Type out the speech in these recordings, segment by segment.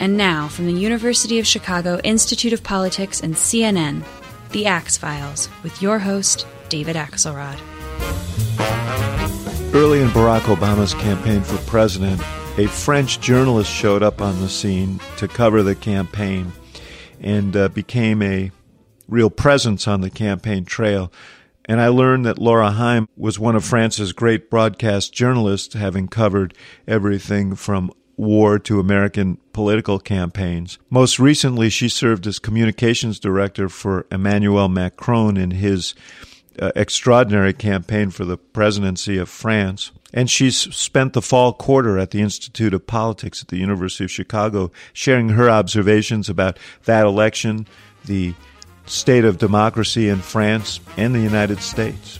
And now, from the University of Chicago Institute of Politics and CNN, The Axe Files, with your host, David Axelrod. Early in Barack Obama's campaign for president, a French journalist showed up on the scene to cover the campaign and uh, became a real presence on the campaign trail. And I learned that Laura Haim was one of France's great broadcast journalists, having covered everything from war to American political campaigns. Most recently, she served as communications director for Emmanuel Macron in his uh, extraordinary campaign for the presidency of France. And she's spent the fall quarter at the Institute of Politics at the University of Chicago sharing her observations about that election, the state of democracy in France and the United States.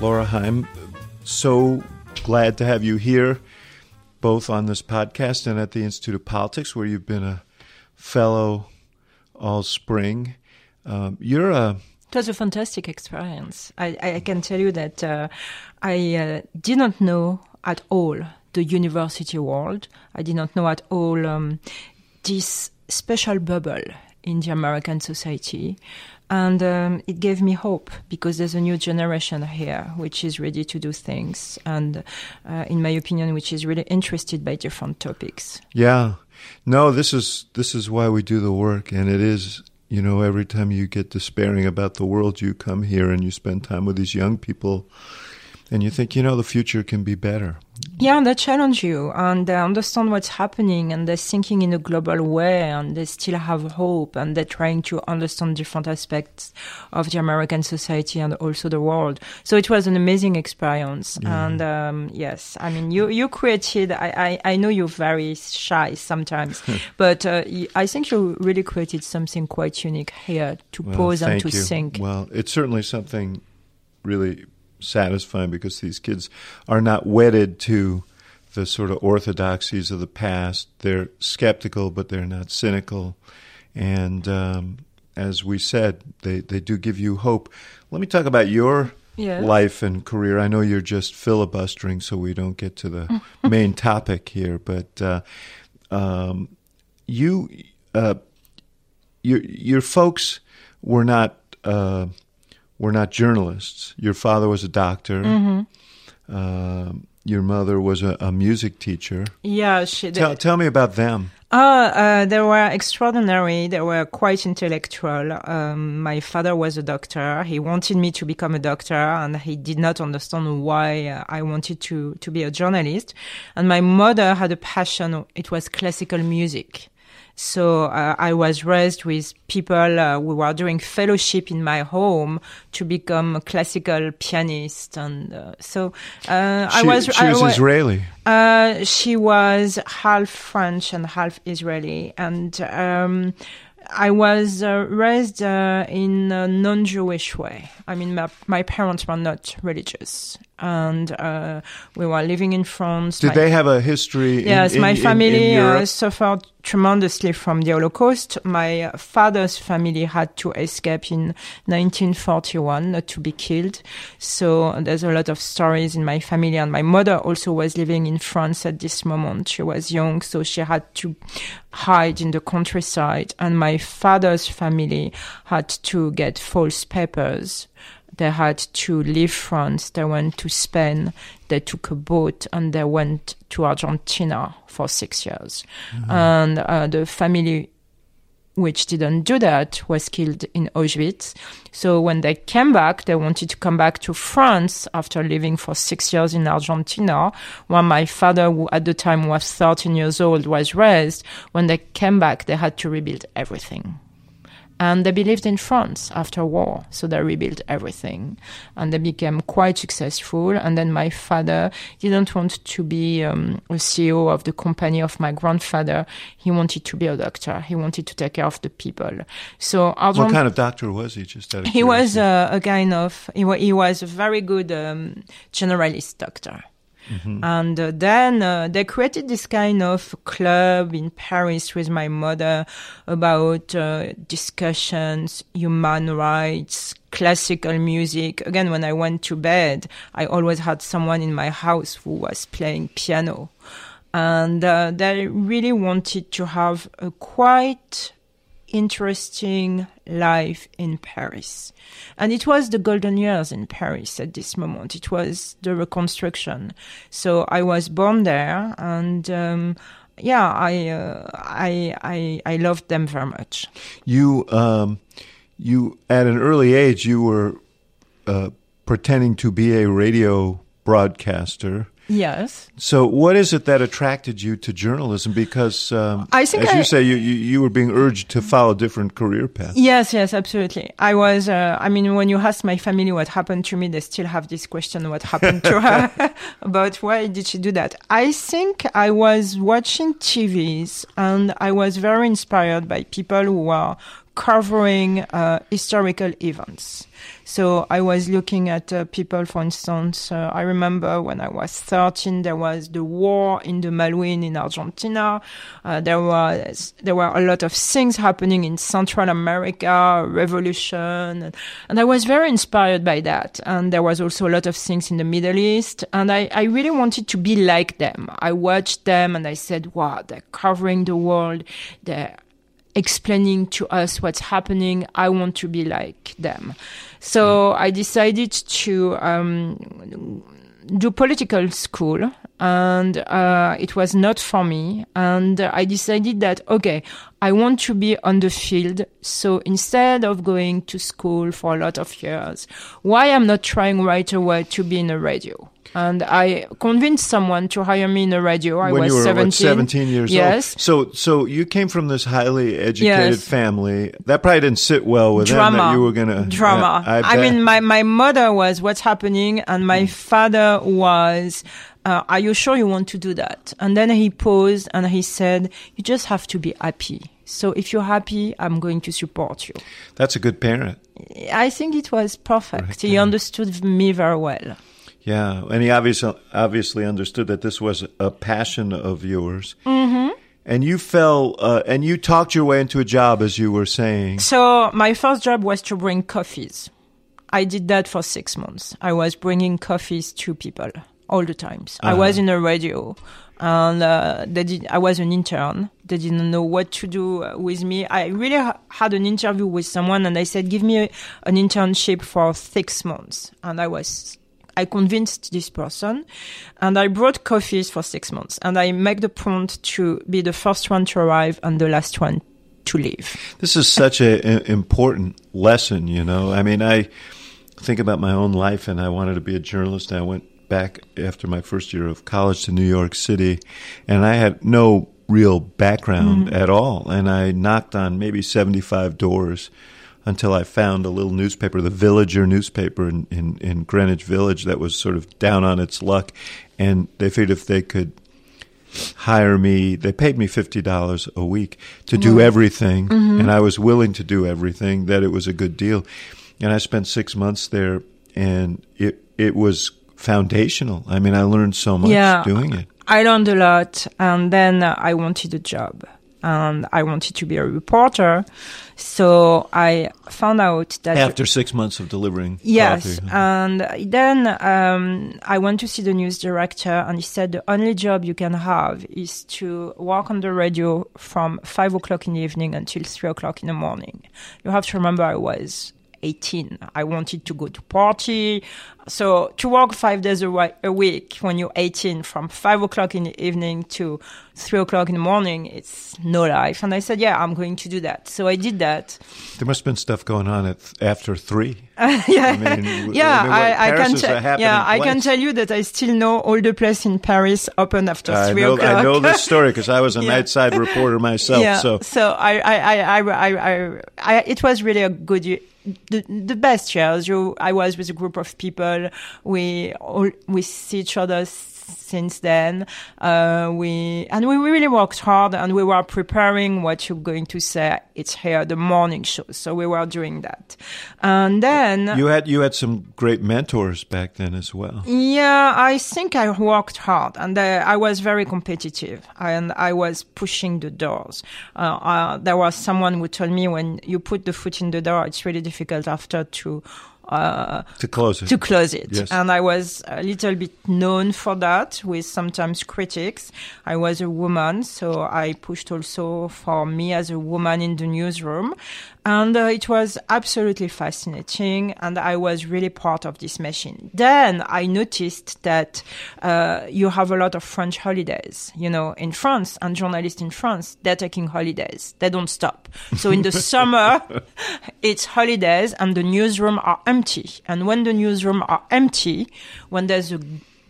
Laura Haim, so glad to have you here, both on this podcast and at the Institute of Politics, where you've been a fellow all spring. Um, you're a it was a fantastic experience. I, I can tell you that uh, I uh, did not know at all the university world. I did not know at all um, this special bubble in the American society. And um, it gave me hope because there's a new generation here which is ready to do things and, uh, in my opinion, which is really interested by different topics. Yeah. No, this is this is why we do the work, and it is you know, every time you get despairing about the world, you come here and you spend time with these young people and you think, you know, the future can be better. Yeah, and they challenge you and they understand what's happening and they're thinking in a global way and they still have hope and they're trying to understand different aspects of the American society and also the world. So it was an amazing experience. Yeah. And um, yes, I mean, you, you created, I, I, I know you're very shy sometimes, but uh, I think you really created something quite unique here to well, pause and to you. think. Well, it's certainly something really satisfying because these kids are not wedded to the sort of orthodoxies of the past. They're skeptical, but they're not cynical. And um, as we said, they, they do give you hope. Let me talk about your yes. life and career. I know you're just filibustering, so we don't get to the main topic here, but uh, um, you, uh, your, your folks were not. Uh, were not journalists. Your father was a doctor. Mm-hmm. Uh, your mother was a, a, music teacher. Yeah, she did. Tell, tell me about them. Uh, uh, they were extraordinary. They were quite intellectual. Um, my father was a doctor. He wanted me to become a doctor, and he did not understand why uh, I wanted to to be a journalist. And my mother had a passion. It was classical music. So uh, I was raised with people uh, who were doing fellowship in my home to become a classical pianist, and uh, so uh, she, I was. She was I, Israeli. Uh, she was half French and half Israeli, and. Um, I was uh, raised uh, in a non-Jewish way. I mean, my, my parents were not religious, and uh, we were living in France. Did my, they have a history? Yes, in, my family in, uh, suffered tremendously from the Holocaust. My father's family had to escape in 1941, not to be killed. So there's a lot of stories in my family, and my mother also was living in France at this moment. She was young, so she had to hide in the countryside, and my father's family had to get false papers they had to leave France. They went to Spain. They took a boat and they went to Argentina for six years. Mm-hmm. And uh, the family which didn't do that was killed in Auschwitz. So when they came back, they wanted to come back to France after living for six years in Argentina, where my father, who at the time was 13 years old, was raised. When they came back, they had to rebuild everything and they believed in France after war, so they rebuilt everything, and they became quite successful. And then my father didn't want to be um, a CEO of the company of my grandfather; he wanted to be a doctor. He wanted to take care of the people. So, what kind of doctor was he? Just he was uh, a kind of he, he was a very good um, generalist doctor. Mm-hmm. And uh, then uh, they created this kind of club in Paris with my mother about uh, discussions, human rights, classical music. Again, when I went to bed, I always had someone in my house who was playing piano. and uh, they really wanted to have a quite interesting life in Paris. And it was the golden years in Paris at this moment. It was the reconstruction. So I was born there and, um, yeah, I, uh, I, I, I loved them very much. You, um, you, at an early age, you were, uh, pretending to be a radio broadcaster. Yes. So, what is it that attracted you to journalism? Because, um, I think as I- you say, you, you you were being urged to follow different career paths. Yes, yes, absolutely. I was, uh, I mean, when you ask my family what happened to me, they still have this question, what happened to her about why did she do that? I think I was watching TVs and I was very inspired by people who were covering uh, historical events. So I was looking at uh, people, for instance, uh, I remember when I was 13, there was the war in the Malwin in Argentina. Uh, there was, there were a lot of things happening in Central America, revolution. And, and I was very inspired by that. And there was also a lot of things in the Middle East. And I, I really wanted to be like them. I watched them and I said, wow, they're covering the world. They're explaining to us what's happening. I want to be like them. So I decided to um, do political school and uh, it was not for me. And I decided that, okay, I want to be on the field. So instead of going to school for a lot of years, why I'm not trying right away to be in a radio? And I convinced someone to hire me in a radio. I when was you were 17. what, 17 years yes. old. So, so you came from this highly educated Yes. family. That probably didn't sit well with them that you were going to drama. I, I, mean, my my mother was what's happening, and my father was. Uh, are you sure you want to do that? And then he paused and he said, "You just have to be happy. So if you're happy, I'm going to support you." that's a good parent. I think it was perfect. Right, he understood me very well. Yeah, and he obviously obviously understood that this was a passion of yours. Mm-hmm. And you fell, uh, and you talked your way into a job, as you were saying. So my first job was to bring coffees. I did that for six months. I was bringing coffees to people all the times. I Uh-huh. was in a radio, and uh, they did. I was an intern. They didn't know what to do with me. I really ha- had an interview with someone, and they said, "Give me a, an internship for six months." And I was. I convinced this person and I brought coffees for six months and I make the point to be the first one to arrive and the last one to leave. This is such a, a important lesson, you know. I mean, I think about my own life, and I wanted to be a journalist. I went back after my first year of college to New York City, and I had no real background mm-hmm. at all. And I knocked on maybe seventy-five doors until I found a little newspaper, the Villager newspaper in, in, in Greenwich Village, that was sort of down on its luck. And they figured if they could hire me. They paid me fifty dollars a week to do mm-hmm. everything, mm-hmm. and I was willing to do everything. That it was a good deal, and I spent six months there, and it it was foundational. I mean, I learned so much Yeah. doing it. I learned a lot, and then I wanted a job, and I wanted to be a reporter. So I found out that After six months of delivering, Yes, coffee. and then um, I went to see the news director, and he said the only job you can have is to work on the radio from five o'clock in the evening until three o'clock in the morning. You have to remember, I was 18. I wanted to go to party, so to work five days a, week when you're 18, from five o'clock in the evening to three o'clock in the morning, it's no life. And I said, yeah, I'm going to do that. So I did that. there must have been stuff going on at after three. yeah, I mean, yeah, I I, I can tell. Yeah, I can tell you that I still know all the places in Paris open after I three know, o'clock. I know this story because I was a Yeah. nightside reporter myself. yeah, So I, I, I, I, I, I, I, it was really a good, year- the, the best years. You, I was with a group of people. We all, we see each other since then. Uh, we, and we really worked hard and we were preparing what you're going to say. It's here, the morning show. So we were doing that. And then. you had you had some great mentors back then as well. Yeah, I think I worked hard and uh, I was very competitive and I was pushing the doors. Uh, uh, there was someone who told me when you put the foot in the door, it's really difficult after to uh, to close it. To close it. Yes. And I was a little bit known for that with sometimes critics. I was a woman, so I pushed also for me as a woman in the newsroom. And uh, it was absolutely fascinating. And I was really part of this machine. Then I noticed that uh, you have a lot of French holidays, you know, in France and journalists in France, they're taking holidays. They don't stop. So in the summer, it's holidays and the newsroom are empty. And when the newsroom are empty, when there's a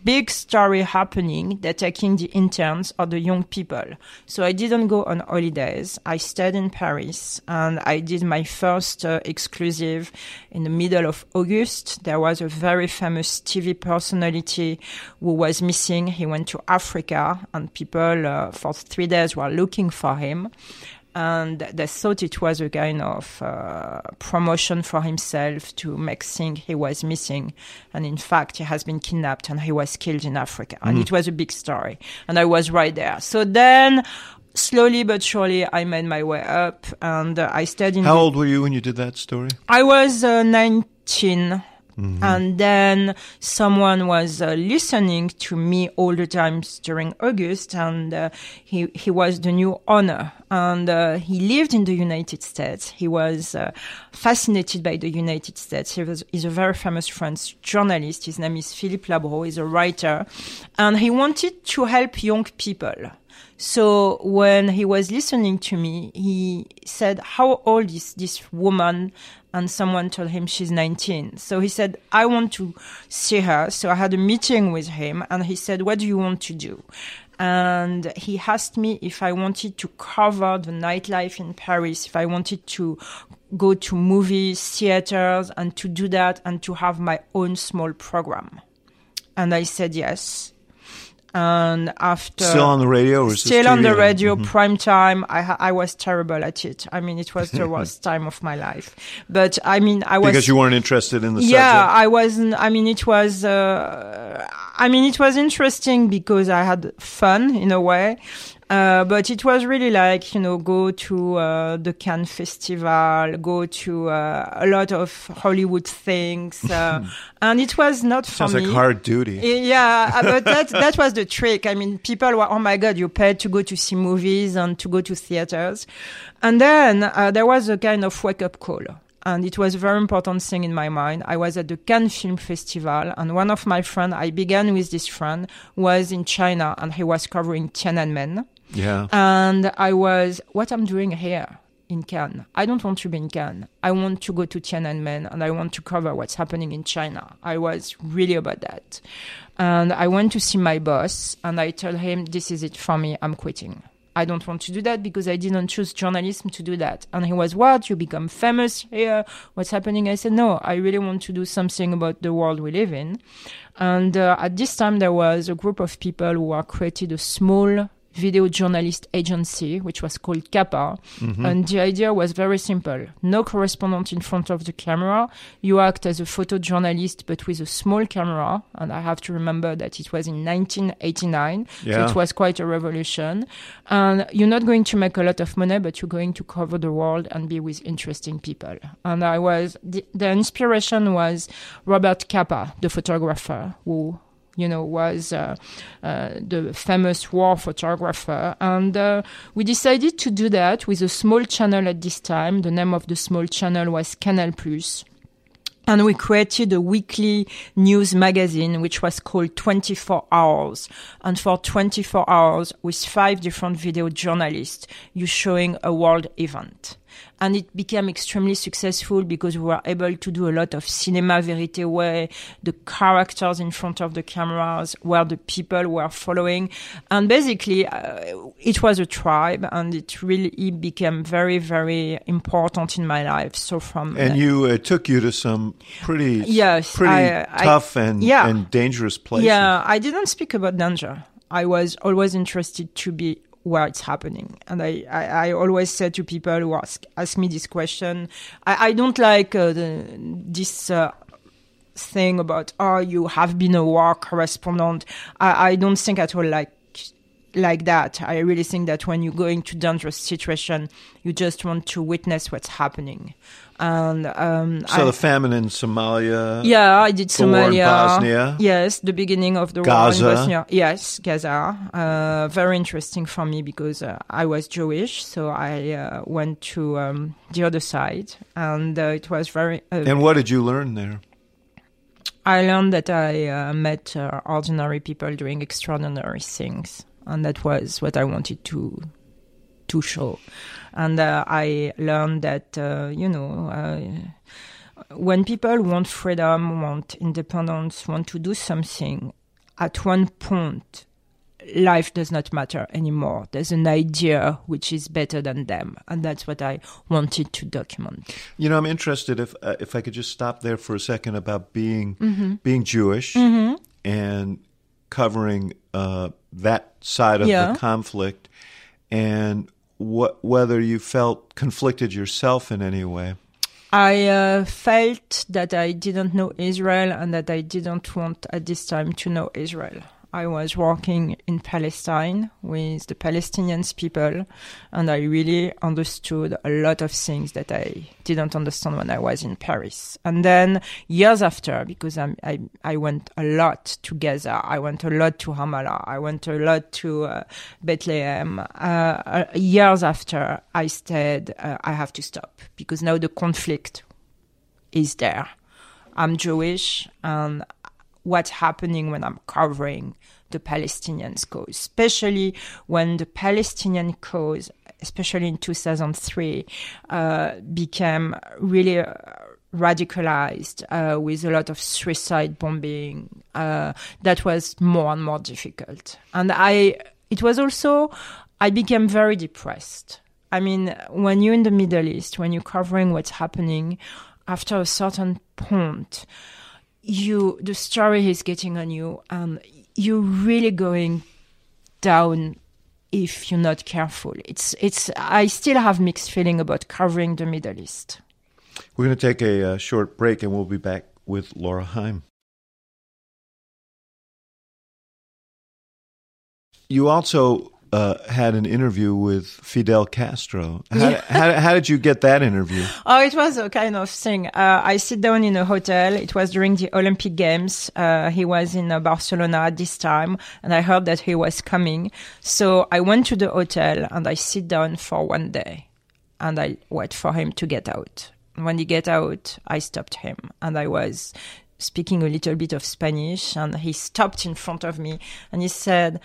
big story happening, they're taking the interns or the young people. So I didn't go on holidays. I stayed in Paris and I did my first uh, exclusive in the middle of August. There was a very famous TV personality who was missing. He went to Africa and people uh, for three days were looking for him and they thought it was a kind of uh, promotion for himself to make think he was missing. And in fact he has been kidnapped and he was killed in africa. And mm. it was a big story. And i was right there. So then slowly but surely i made my way up and uh, i stayed in how the- old were you when you did that story? I was uh, 19 Mm-hmm. And then someone was uh, listening to me all the times during August, and uh, he he was the new owner, and uh, he lived in the United States. He was uh, fascinated by the United States. He was he's a very famous French journalist. His name is Philippe Labro. He's a writer, and he wanted to help young people. So when he was listening to me, he said, "How old is this woman and someone told him she's 19. So he said, I want to see her. So I had a meeting with him and he said, What do you want to do? And he asked me if I wanted to cover the nightlife in Paris, if I wanted to go to movies, theaters, and to do that and to have my own small program. And I said yes and after still on the radio or still on the radio mm-hmm. prime time I, I was terrible at it i mean it was the worst time of my life but i mean i was because you weren't interested in the yeah subject? i wasn't i mean it was uh, i mean it was interesting because i had fun in a way uh, but it was really like, you know, go to uh, the Cannes Festival, go to uh, a lot of Hollywood things. Uh, and it was not for Sounds me. like hard duty. Yeah, uh, but that, that was the trick. I mean, people were, oh my God, you paid to go to see movies and to go to theaters. And then uh, there was a kind of wake up call and it was a very important thing in my mind. I was at the Cannes Film Festival, and one of my friends, I began with this friend, was in China, and he was covering Tiananmen. Yeah. And I was, what I'm doing here in Cannes. I don't want to be in Cannes. I want to go to Tiananmen and I want to cover what's happening in China. I was really about that. And I went to see my boss and I told him, this is it for me. I'm quitting. I don't want to do that because I didn't choose journalism to do that. And he was, what? You become famous here? What's happening? I said, no, I really want to do something about the world we live in. And uh, at this time, there was a group of people who are created a small video journalist agency, which was called CAPA. Mm-hmm. And the idea was very simple. No correspondent in front of the camera. You act as a photojournalist, but with a small camera. And I have to remember that it was in 1989. Yeah. So it was quite a revolution. And you're not going to make a lot of money, but you're going to cover the world and be with interesting people. And I was, the, the inspiration was Robert Capa, the photographer, who you know, was uh, uh, the famous war photographer. And uh, we decided to do that with a small channel at this time. The name of the small channel was Canal Plus. And we created a weekly news magazine, which was called 24 Hours. And for 24 hours, with five different video journalists, you showing a world event and it became extremely successful because we were able to do a lot of cinema verite where the characters in front of the cameras were the people were following. And basically uh, it was a tribe and it really it became very very important in my life. So from and you it took you to some pretty yes pretty I, tough I, and yeah, and dangerous places. Yeah i didn't speak about danger. I was always interested to be where it's happening. And I, I, I, always say to people who ask, ask me this question, I, I don't like uh, the, this uh, thing about, oh, you have been a war correspondent. I, I don't think at all like like that. I really think that when you go into dangerous situation, you just want to witness what's happening. And um, So I- the famine in Somalia. yeah, I did The war in Somalia. Bosnia. Yes, the beginning of the Gaza. war in Bosnia. Yes, Gaza. Uh, very interesting for me because uh, I was Jewish, so I uh, went to um, the other side, and uh, it was very. Uh, And what did you learn there? I learned that I uh, met uh, ordinary people doing extraordinary things, and that was what I wanted to to show. And uh, I learned that uh, you know. Uh, when people want freedom, want independence, want to do something, at one point, life does not matter anymore. There's an idea which is better than them, and that's what I wanted to document. You know, I'm interested if uh, if I could just stop there for a second about being Mm-hmm. being Jewish and covering uh, that side of Yeah. the conflict, and what whether you felt conflicted yourself in any way. I uh, felt that I didn't know Israel and that I didn't want at this time to know Israel. I was working in Palestine with the Palestinians people, and I really understood a lot of things that I didn't understand when I was in Paris. And then years after, because I'm, I I went a lot to Gaza, I went a lot to Ramallah, I went a lot to uh, Bethlehem. Uh, uh, years after, I said uh, I have to stop because now the conflict is there. I'm Jewish, and what's happening when I'm covering the Palestinian cause, especially when the Palestinian cause, especially in 2003, uh, became really uh, radicalized uh, with a lot of suicide bombing. Uh, that was more and more difficult, and I. It was also I became very depressed. I mean, when you're in the Middle East, when you're covering what's happening, after a certain point, you the story is getting on you, and you're really going down if you're not careful. It's it's. I still have mixed feeling about covering the Middle East. We're going to take a uh, short break, and we'll be back with Laura Haim. You also uh, had an interview with Fidel Castro. How, Yeah. how, how did you get that interview? Oh, it was a kind of thing. Uh, I sit down in a hotel. It was during the Olympic Games. Uh, he was in uh, Barcelona at this time, and I heard that he was coming. So I went to the hotel and I sit down for one day, and I wait for him to get out. When he get out, I stopped him, and I was speaking a little bit of Spanish, and he stopped in front of me, and he said.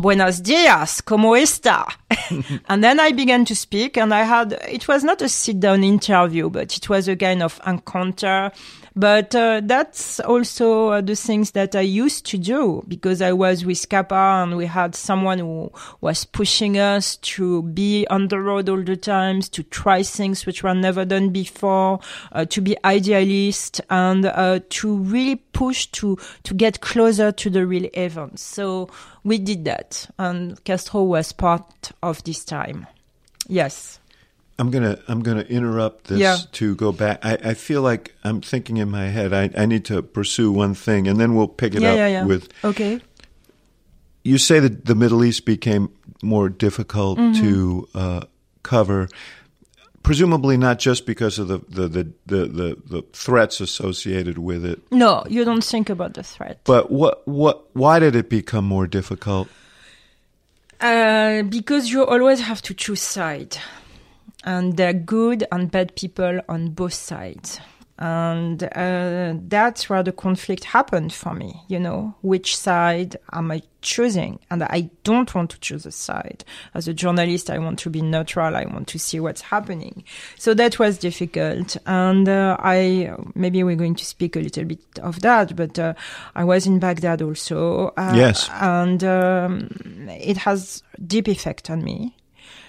Buenos dias, ¿cómo está? and then I began to speak, and I had, it was not a sit down interview, but it was a kind of encounter. But uh, that's also uh, the things that I used to do because I was with CAPA and we had someone who was pushing us to be on the road all the times, to try things which were never done before, uh, to be idealist and uh, to really push to, to get closer to the real events. So we did that and Castro was part of this time. Yes. I'm gonna I'm gonna interrupt this Yeah. to go back. I, I feel like I'm thinking in my head. I, I need to pursue one thing, and then we'll pick it yeah, up yeah, yeah. with. okay. You say that the Middle East became more difficult Mm-hmm. to uh, cover, presumably not just because of the the, the, the, the the threats associated with it, No, you don't think about the threat. but what what why did it become more difficult? Uh, because you always have to choose side, and there are good and bad people on both sides, and uh, that's where the conflict happened for me. You know, which side am I choosing? And I don't want to choose a side. As a journalist, I want to be neutral. I want to see what's happening. So that was difficult, and uh, I maybe we're going to speak a little bit of that, but uh, I was in Baghdad also. Uh, Yes. and um, it has deep effect on me.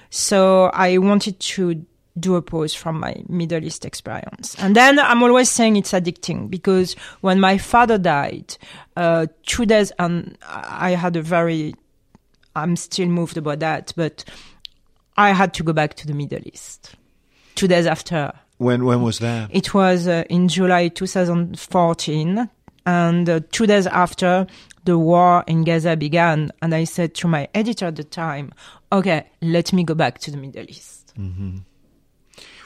So I wanted to do a pause from my Middle East experience. And then I'm always saying it's addicting because when my father died, uh, two days, and I had a very, I'm still moved about that, but I had to go back to the Middle East. Two days after When when was that? it was uh, in July 2014, and uh, two days after, the war in Gaza began. And I said to my editor at the time, okay, let me go back to the Middle East. Mm-hmm.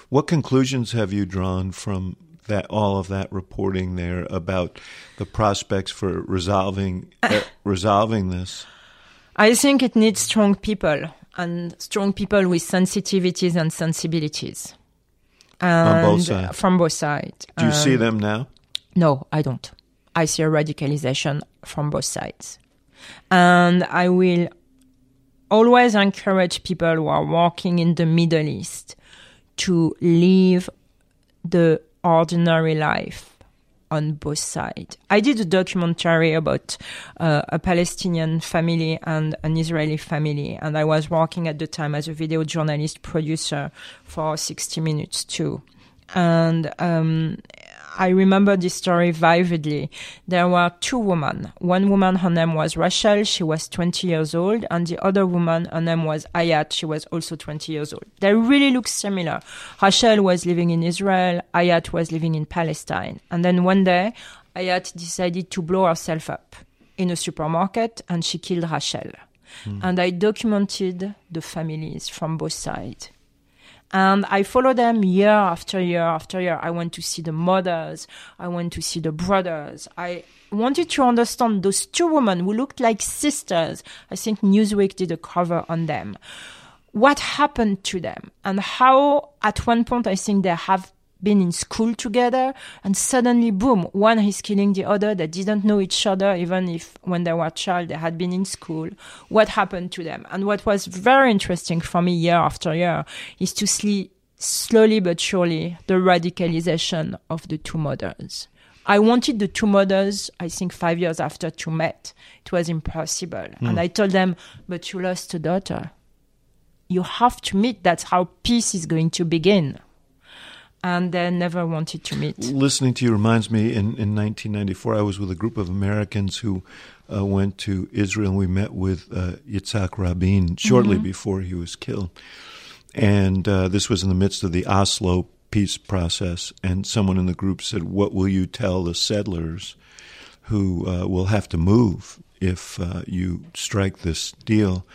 What conclusions have you drawn from that all of that reporting there about the prospects for resolving uh, resolving this? I think it needs strong people and strong people with sensitivities and sensibilities. And On both sides. From both sides. Do you um, see them now? No, I don't. I see a radicalization from both sides. And I will always encourage people who are working in the Middle East to live the ordinary life on both sides. I did a documentary about uh, a Palestinian family and an Israeli family, and I was working at the time as a video journalist producer for 60 Minutes II. And um, I remember this story vividly. There were two women. One woman, her name was Rachel, she was 20 years old, and the other woman, her name was Ayat, she was also 20 years old. They really look similar. Rachel was living in Israel, Ayat was living in Palestine. And then one day, Ayat decided to blow herself up in a supermarket and she killed Rachel. Hmm. And I documented the families from both sides. And I follow them year after year after year. I went to see the mothers. I went to see the brothers. I wanted to understand those two women who looked like sisters. I think Newsweek did a cover on them. What happened to them and how at one point I think they have been in school together and suddenly boom one is killing the other they didn't know each other even if when they were a child they had been in school what happened to them and what was very interesting for me year after year is to see slowly but surely the radicalization of the two mothers I wanted the two mothers, I think five years after to met. It was impossible. Mm. And I told them, but you lost a daughter. You have to meet. That's how peace is going to begin and they never wanted to meet. Listening to you reminds me in, in 1994, I was with a group of Americans who uh, went to Israel and we met with uh, Yitzhak Rabin shortly mm-hmm. before he was killed. And uh, this was in the midst of the Oslo peace process. And someone in the group said, What will you tell the settlers who uh, will have to move if uh, you strike this deal?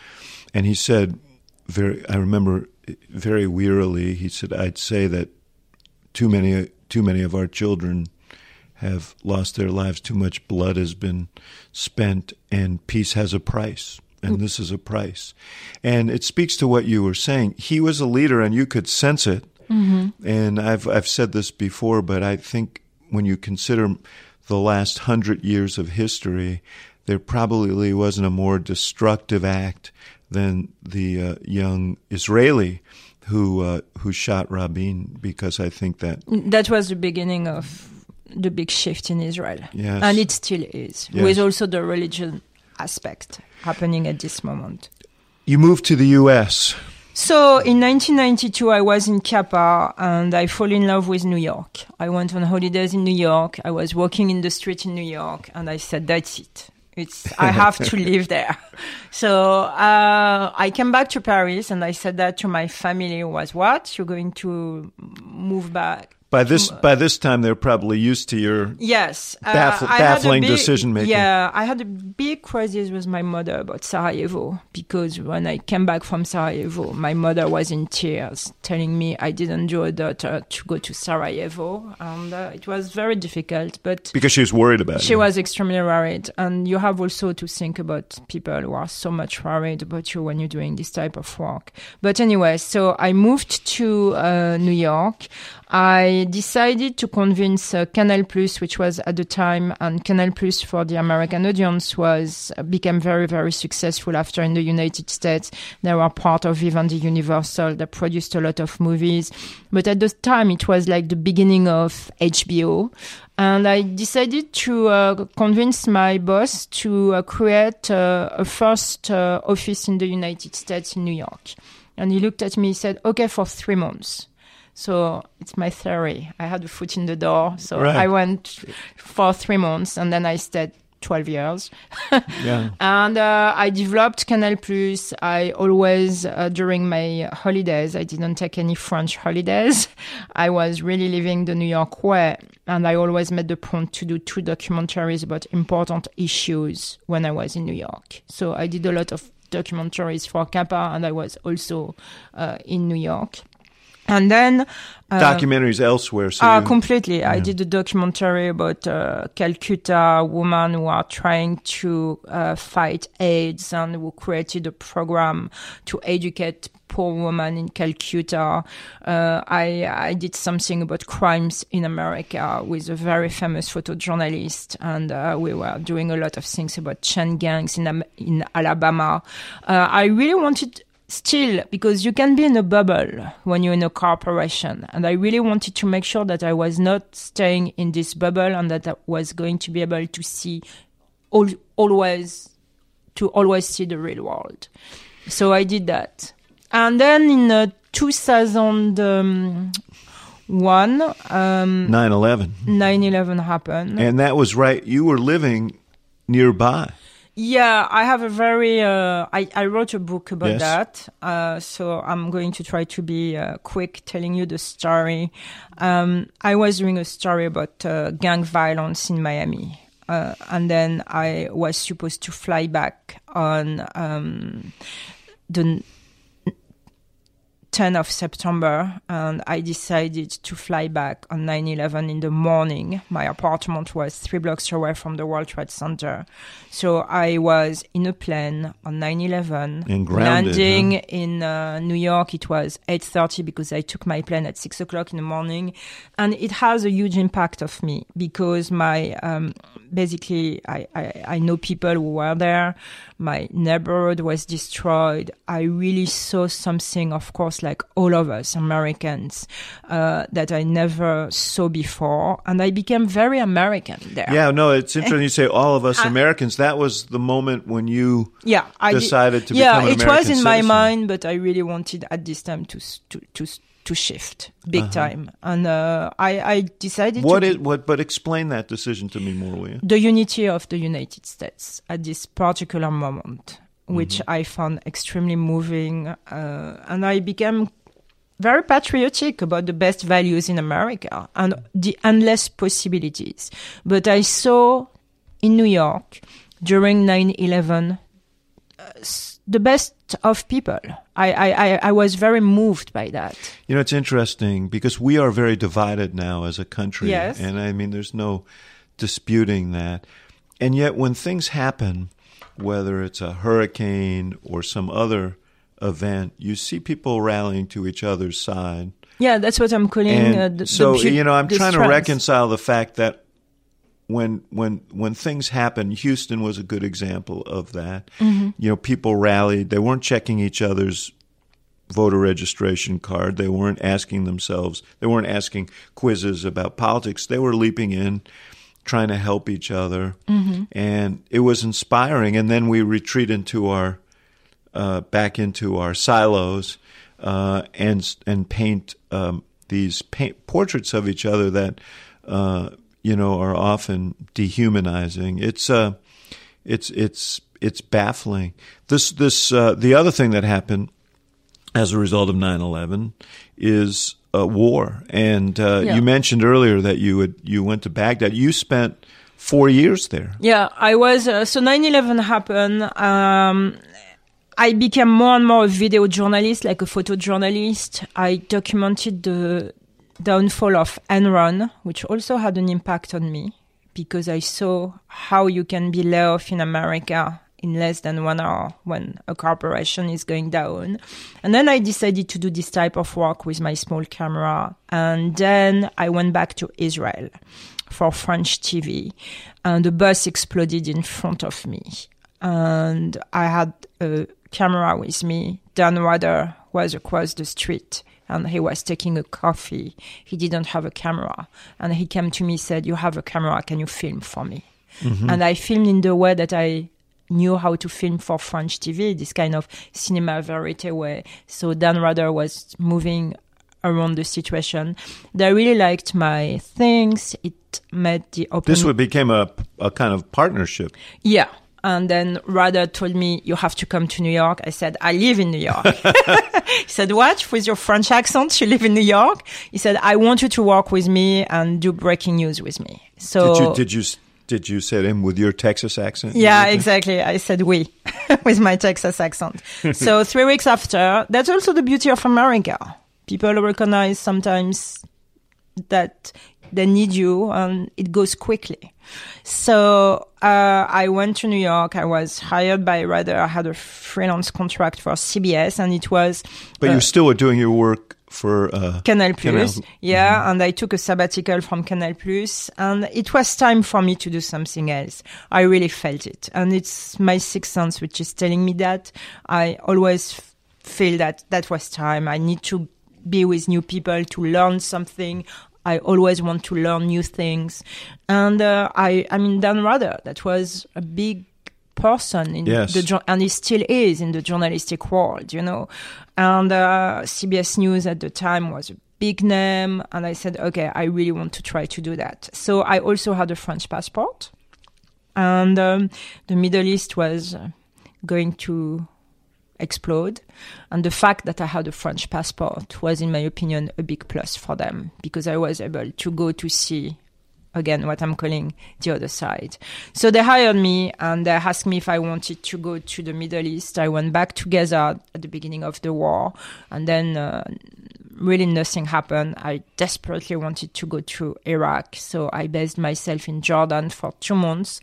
And he said, very, I remember very wearily, he said, I'd say that too many too many of our children have lost their lives. Too much blood has been spent, and peace has a price. And this is a price. And it speaks to what you were saying. He was a leader, and you could sense it. Mm-hmm. And I've I've said this before, but I think when you consider the last hundred years of history, there probably wasn't a more destructive act than the uh, young Israeli who uh, who shot Rabin because I think that that was the beginning of the big shift in Israel. Yes. And it still is, yes. with also the religion aspect happening at this moment. You moved to the US. So in 1992, I was in CAPA and I fell in love with New York. I went on holidays in New York. I was walking in the street in New York and I said, that's it. It's I have to live there. So uh, I came back to Paris and I said that to my family was what you're going to move back by this by this time, they're probably used to your yes uh, baffling big, decision making. Yeah, I had a big crisis with my mother about Sarajevo because when I came back from Sarajevo, my mother was in tears, telling me I didn't do a daughter to go to Sarajevo, and uh, it was very difficult. But because she was worried about she was extremely worried, and you have also to think about people who are so much worried about you when you're doing this type of work. But anyway, so I moved to uh, New York. I decided to convince uh, Canal Plus, which was at the time, and Canal Plus for the American audience was uh, became very, very successful after in the United States. They were part of Vivendi Universal. They produced a lot of movies. But at the time, it was like the beginning of HBO. And I decided to uh, convince my boss to uh, create uh, a first uh, office in the United States in New York. And he looked at me, he said, okay, for three months. So it's my theory. I had a foot in the door. So right. I went for three months and then I stayed 12 years. Yeah. And uh, I developed Canal Plus. I always, uh, during my holidays, I didn't take any French holidays. I was really living the New York way. And I always made the point to do two documentaries about important issues when I was in New York. So I did a lot of documentaries for CAPA, and I was also uh, in New York. And then uh, Documentaries elsewhere. So you- completely. I did a documentary about uh, Calcutta women who are trying to uh, fight AIDS and who created a program to educate poor women in Calcutta. Uh, I, I did something about crimes in America with a very famous photojournalist, and uh, we were doing a lot of things about chain gangs in in Alabama. Uh, I really wanted still because you can be in a bubble when you're in a corporation and i really wanted to make sure that i was not staying in this bubble and that i was going to be able to see all, always to always see the real world so i did that and then in uh, 2001 um, 9/11, 9-11 happened and that was right. You were living nearby. Yeah, I have a very. Uh, I I wrote a book about Yes. that, uh, so I'm going to try to be uh, quick telling you the story. Um, I was doing a story about uh, gang violence in Miami, uh, and then I was supposed to fly back on um, the 10th of September, and I decided to fly back on 9 11 in the morning. My apartment was three blocks away from the World Trade Center. So I was in a plane on 9 11, And grounded, landing huh? in uh, New York. It was 8.30 because I took my plane at 6 o'clock in the morning. And it has a huge impact of me because my, um, basically, I, I, I know people who were there. My neighborhood was destroyed. I really saw something, of course, like all of us Americans, uh, that I never saw before. And I became very American there. Yeah, no, it's interesting you say all of us Americans. That was the moment when you yeah, I did- decided to yeah, become an it was American in my mind, but I really wanted at this time to to to to shift big Uh-huh. time, and uh, I I decided What to is what? But explain that decision to me more, will you? the unity of the United States at this particular moment, which Mm-hmm. I found extremely moving, uh, and I became very patriotic about the best values in America and the endless possibilities. But I saw in New York during 9/11 uh, s- the best of people. I, I, I, was very moved by that. You know, it's interesting because we are very divided now as a country. Yes. And I mean, there's no disputing that. And yet, when things happen, whether it's a hurricane or some other event, you see people rallying to each other's side. Yeah, that's what I'm calling. Uh, the, so, the, you know, I'm trying to reconcile the fact that when when when things happen, Houston was a good example of that. Mm-hmm. You know, people rallied. They weren't checking each other's voter registration card. They weren't asking themselves. They weren't asking quizzes about politics. They were leaping in, trying to help each other, Mm-hmm. and it was inspiring. And then we retreat into our uh, back into our silos uh, and and paint um, these paint portraits of each other that uh, you know are often dehumanizing. It's uh, it's it's it's baffling. This this uh, the other thing that happened as a result of 9/11 is uh, war. And uh, Yeah. you mentioned earlier that you would you went to Baghdad. You spent four years there. Yeah, I was. Uh, so 9/11 happened. Um, I became more and more a video journalist, like a photojournalist. I documented the downfall of Enron, which also had an impact on me because I saw how you can be laid off in America in less than one hour when a corporation is going down. And then I decided to do this type of work with my small camera. And then I went back to Israel for French TV and the bus exploded in front of me. And I had a camera with me. Dan Wader was across the street and he was taking a coffee. He didn't have a camera. And he came to me said, you have a camera. Can you film for me? Mm-hmm. And I filmed in the way that I knew how to film for French TV, this kind of cinema verite way. So Dan Rather was moving around the situation. They really liked my things. It made the open. This would became a a kind of partnership. Yeah. And then Rather told me, you have to come to New York. I said, I live in New York. he said, what? With your French accent, you live in New York? He said, I want you to work with me and do breaking news with me. So Did you did you did you say him with your Texas accent? yeah, exactly. I said we with my Texas accent. so three weeks after, that's also the beauty of America. People recognize sometimes that they need you and it goes quickly. So uh, I went to New York. I was hired by Rather. I had a freelance contract for CBS, and it was But uh, you still were doing your work for uh, Canal Plus. Canal. Yeah, and I took a sabbatical from Canal Plus, and it was time for me to do something else. I really felt it, and it's my sixth sense which is telling me that. I always f- feel that that was time. I need to be with new people to learn something. I always want to learn new things, and uh, I, I mean, Dan Rather, that was a big person in Yes. the and he still is in the journalistic world, you know. And uh, CBS News at the time was a big name, and I said, okay, I really want to try to do that. So I also had a French passport, and um, the Middle East was uh, going to explode. And the fact that I had a French passport was, in my opinion, a big plus for them because I was able to go to see again what I'm calling the other side. So they hired me and they asked me if I wanted to go to the Middle East. I went back to Gaza at the beginning of the war and then uh, really nothing happened. I desperately wanted to go to Iraq. So I based myself in Jordan for two months.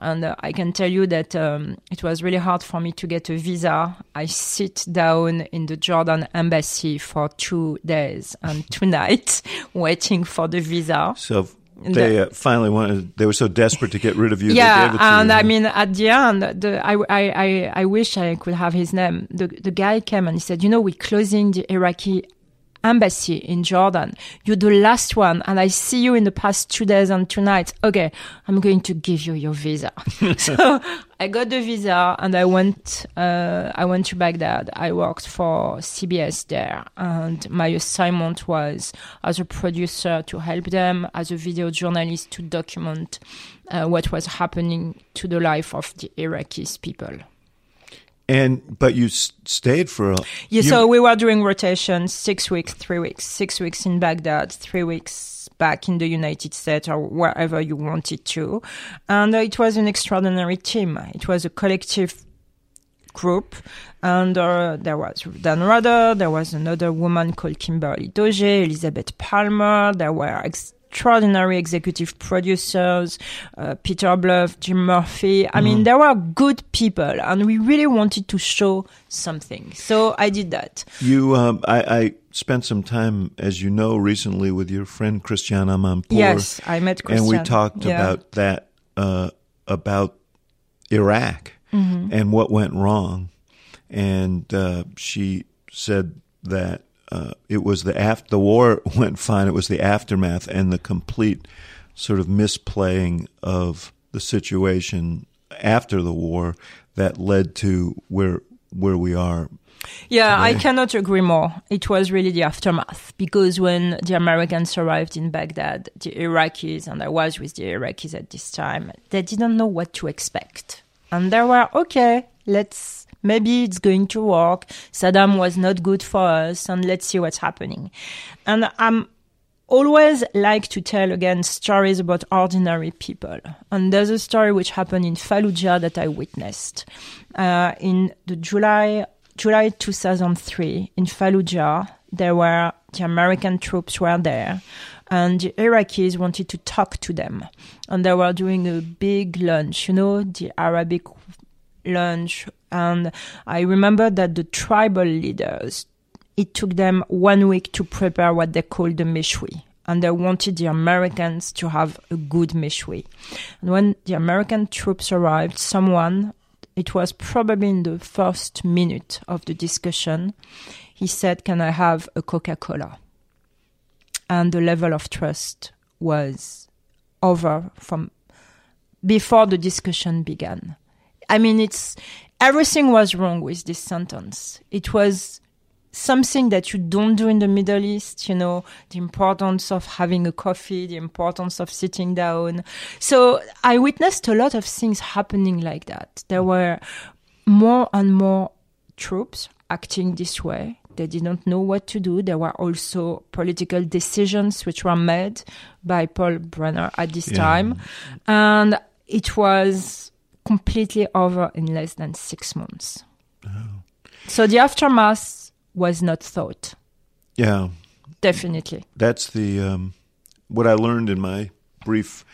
And uh, I can tell you that um, it was really hard for me to get a visa. I sit down in the Jordan embassy for two days and two nights waiting for the visa. So they uh, finally wanted. They were so desperate to get rid of you. they yeah, gave it to and you. I mean, at the end, the, I, I, I, I wish I could have his name. The, the guy came and he said, "You know, we're closing the Iraqi embassy in Jordan. You're the last one, and I see you in the past two days and two nights. Okay, I'm going to give you your visa." so I got the visa, and I went. Uh, I went to Baghdad. I worked for CBS there, and my assignment was as a producer to help them, as a video journalist to document uh, what was happening to the life of the Iraqis people. And but you stayed for a. Yeah, you- so we were doing rotations, six weeks, three weeks, six weeks in Baghdad, three weeks back in the United States or wherever you wanted to. And uh, it was an extraordinary team. It was a collective group. And uh, there was Dan Rather, there was another woman called Kimberly Dozier, Elizabeth Palmer, there were extraordinary executive producers, uh, Peter Bluff, Jim Murphy. I mean, there were good people, and we really wanted to show something. So I did that. You, um, I, I spent some time, as you know, recently with your friend Christiane Amanpour. Yes, I met Christiane. and we talked Yeah. about that, uh, about Iraq Mm-hmm. and what went wrong. And uh, she said that uh, it was the after the war went fine. It was the aftermath and the complete sort of misplaying of the situation after the war that led to where where we are. Yeah, I cannot agree more. It was really the aftermath because when the Americans arrived in Baghdad, the Iraqis, and I was with the Iraqis at this time, they didn't know what to expect. And they were, okay, let's, maybe it's going to work. Saddam was not good for us, and let's see what's happening. And I'm always like to tell again stories about ordinary people. And there's a story which happened in Fallujah that I witnessed. Uh, in the July, July 2003 in Fallujah, there were, the American troops were there and the Iraqis wanted to talk to them. And they were doing a big lunch, you know, the Arabic lunch. And I remember that the tribal leaders it took them one week to prepare what they called the meshwi. And they wanted the Americans to have a good meshwi. And when the American troops arrived, someone, it was probably in the first minute of the discussion, he said, Can I have a Coca Cola? And the level of trust was over from before the discussion began. I mean, it's everything was wrong with this sentence. It was something that you don't do in the Middle East, you know, the importance of having a coffee, the importance of sitting down. So I witnessed a lot of things happening like that. There were more and more troops acting this way. They didn't know what to do. There were also political decisions which were made by Paul Bremer at this Yeah. time. And it was completely over in less than six months. So the aftermath was not thought, Yeah, definitely. that's the um, what I learned in my brief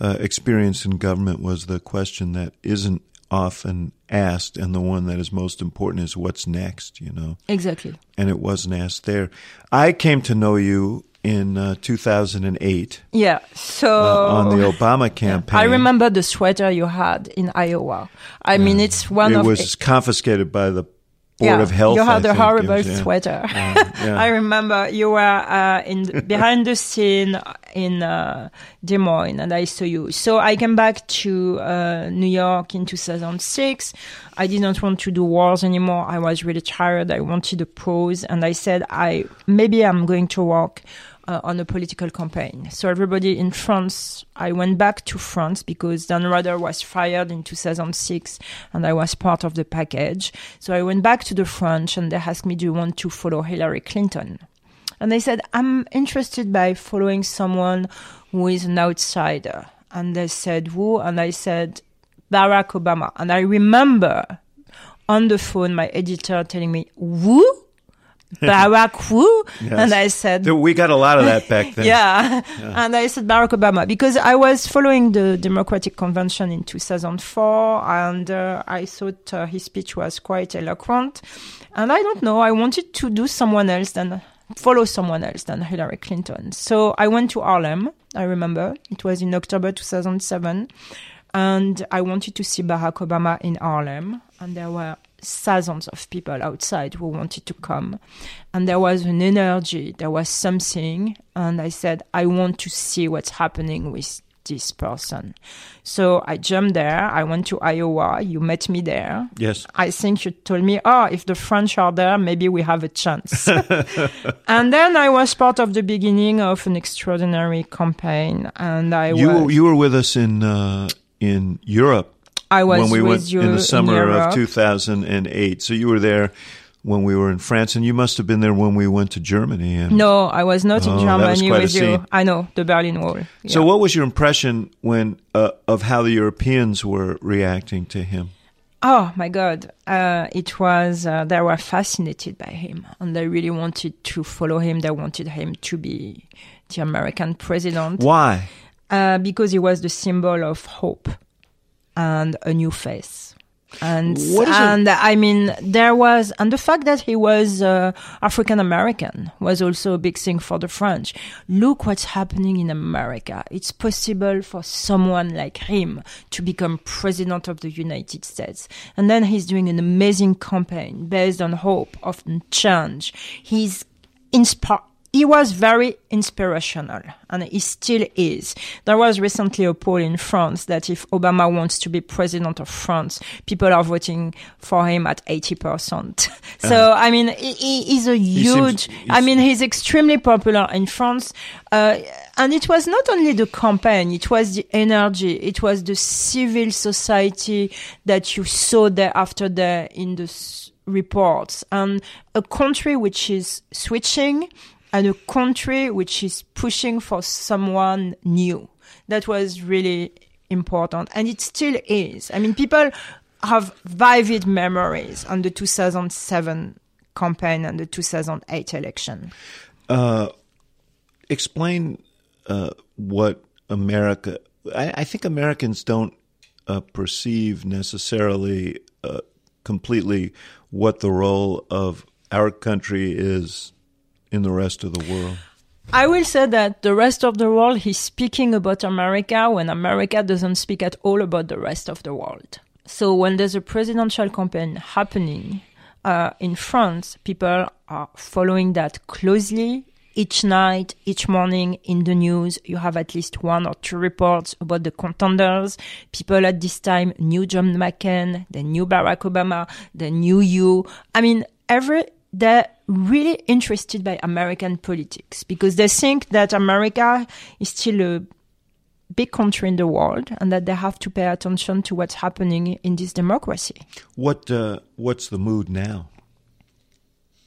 uh, experience in government was the question that isn't often asked, and the one that is most important is what's next. You know, Exactly. and it wasn't asked there. I came to know you in uh, 2008 Yeah. So uh, on the Obama campaign. I remember the sweater you had in Iowa. I mean, it's one it of was confiscated by the Board yeah, of Health. You had a think. Horrible was, yeah. sweater. yeah. I remember you were uh, in behind the scene in uh, Des Moines, and I saw you. So I came back to uh, New York in 2006. I didn't want to do wars anymore. I was really tired. I wanted a pause, and I said, I maybe I'm going to work. Uh, on a political campaign. So everybody in France, I went back to France because Dan Rather was fired in 2006 and I was part of the package. So I went back to the French and they asked me, do you want to follow Hillary Clinton? And I said, I'm interested by following someone who is an outsider. And they said, who? And I said, Barack Obama. And I remember on the phone my editor telling me, who? Barack who? Yes. And I said, We got a lot of that back then. yeah. And I said Barack Obama because I was following the Democratic Convention in 2004 and uh, I thought uh, his speech was quite eloquent. And I don't know, I wanted to do someone else than follow someone else than Hillary Clinton. So I went to Harlem, I remember. It was in October 2007. And I wanted to see Barack Obama in Harlem. And there were thousands of people outside who wanted to come. And there was an energy, there was something. And I said, I want to see what's happening with this person. So I jumped there. I went to Iowa. You met me there. Yes. I think you told me, oh, if the French are there, maybe we have a chance. and then I was part of the beginning of an extraordinary campaign. And I You was, you were with us in uh, in Europe I was when we with went you in the summer of 2008. So you were there when we were in France, and you must have been there when we went to Germany. And No, I was not Oh, in Germany with you. I know the Berlin Wall. So, what was your impression when uh, of how the Europeans were reacting to him? Oh my God! Uh, it was uh, they were fascinated by him, and they really wanted to follow him. They wanted him to be the American president Why? uh, because he was the symbol of hope and a new face. And What is it- and I mean, there was and the fact that he was uh, African American was also a big thing for the French. Look what's happening in America. It's possible for someone like him to become president of the United States. And then he's doing an amazing campaign based on hope, of change. He's inspired he was very inspirational and he still is. There was recently a poll in France that if Obama wants to be president of France, people are voting for him at 80%. so, I mean, he, he- he's a huge, seems- I mean, he's extremely popular in France. Uh, and it was not only the campaign, it was the energy, it was the civil society that you saw there after there in the s- reports. And a country which is switching and a country which is pushing for someone new. That was really important. And it still is. I mean, people have vivid memories on the 2007 campaign and the 2008 election. Uh, explain uh, what America. I, I think Americans don't uh, perceive necessarily uh, completely what the role of our country is in the rest of the world. I will say that the rest of the world is speaking about America when America doesn't speak at all about the rest of the world. So when there's a presidential campaign happening uh, in France, people are following that closely. Each night, each morning in the news, you have at least one or two reports about the contenders. People at this time knew John McCain, they knew Barack Obama, they knew you. I mean, every they're really interested by American politics because they think that America is still a big country in the world and that they have to pay attention to what's happening in this democracy. What uh, what's the mood now?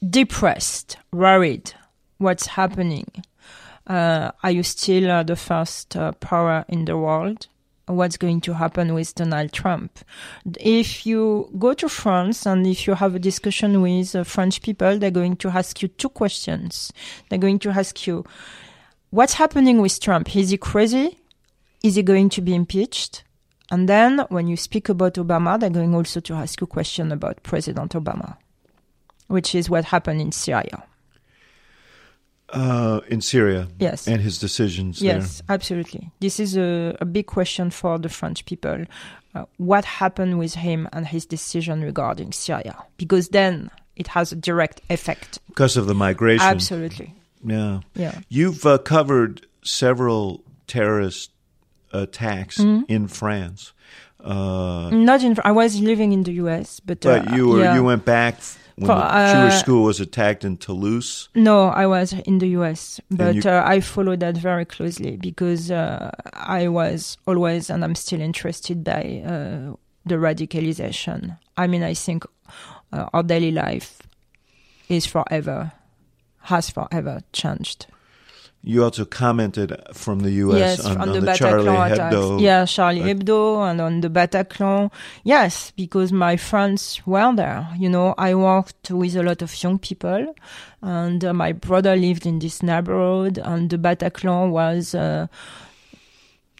Depressed, worried. What's happening? Uh, are you still uh, the first uh, power in the world? What's going to happen with Donald Trump? If you go to France and if you have a discussion with uh, French people, they're going to ask you two questions. They're going to ask you, what's happening with Trump? Is he crazy? Is he going to be impeached? And then when you speak about Obama, they're going also to ask you a question about President Obama, which is what happened in Syria. Uh, in Syria, Yes. and his decisions Yes, absolutely. This is a, a big question for the French people. Uh, what happened with him and his decision regarding Syria? Because then it has a direct effect. because of the migration. Absolutely. Yeah, Yeah. you've uh, covered several terrorist attacks Mm-hmm. in France. Uh, Not in. I was living in the U.S., but, but uh, you were yeah. you went back when For, the Jewish uh, school was attacked in Toulouse. No, I was in the US, but you- uh, I followed that very closely because uh, I was always, and I'm still interested by uh, the radicalization. I mean, I think uh, our daily life is forever, has forever changed. You also commented from the U.S. yes, on, on, on the, the, Charlie. Hebdo. Yeah, Charlie Hebdo and on the Bataclan. Yes, because my friends were there. You know, I worked with a lot of young people, and uh, my brother lived in this neighborhood, and the Bataclan was. Uh,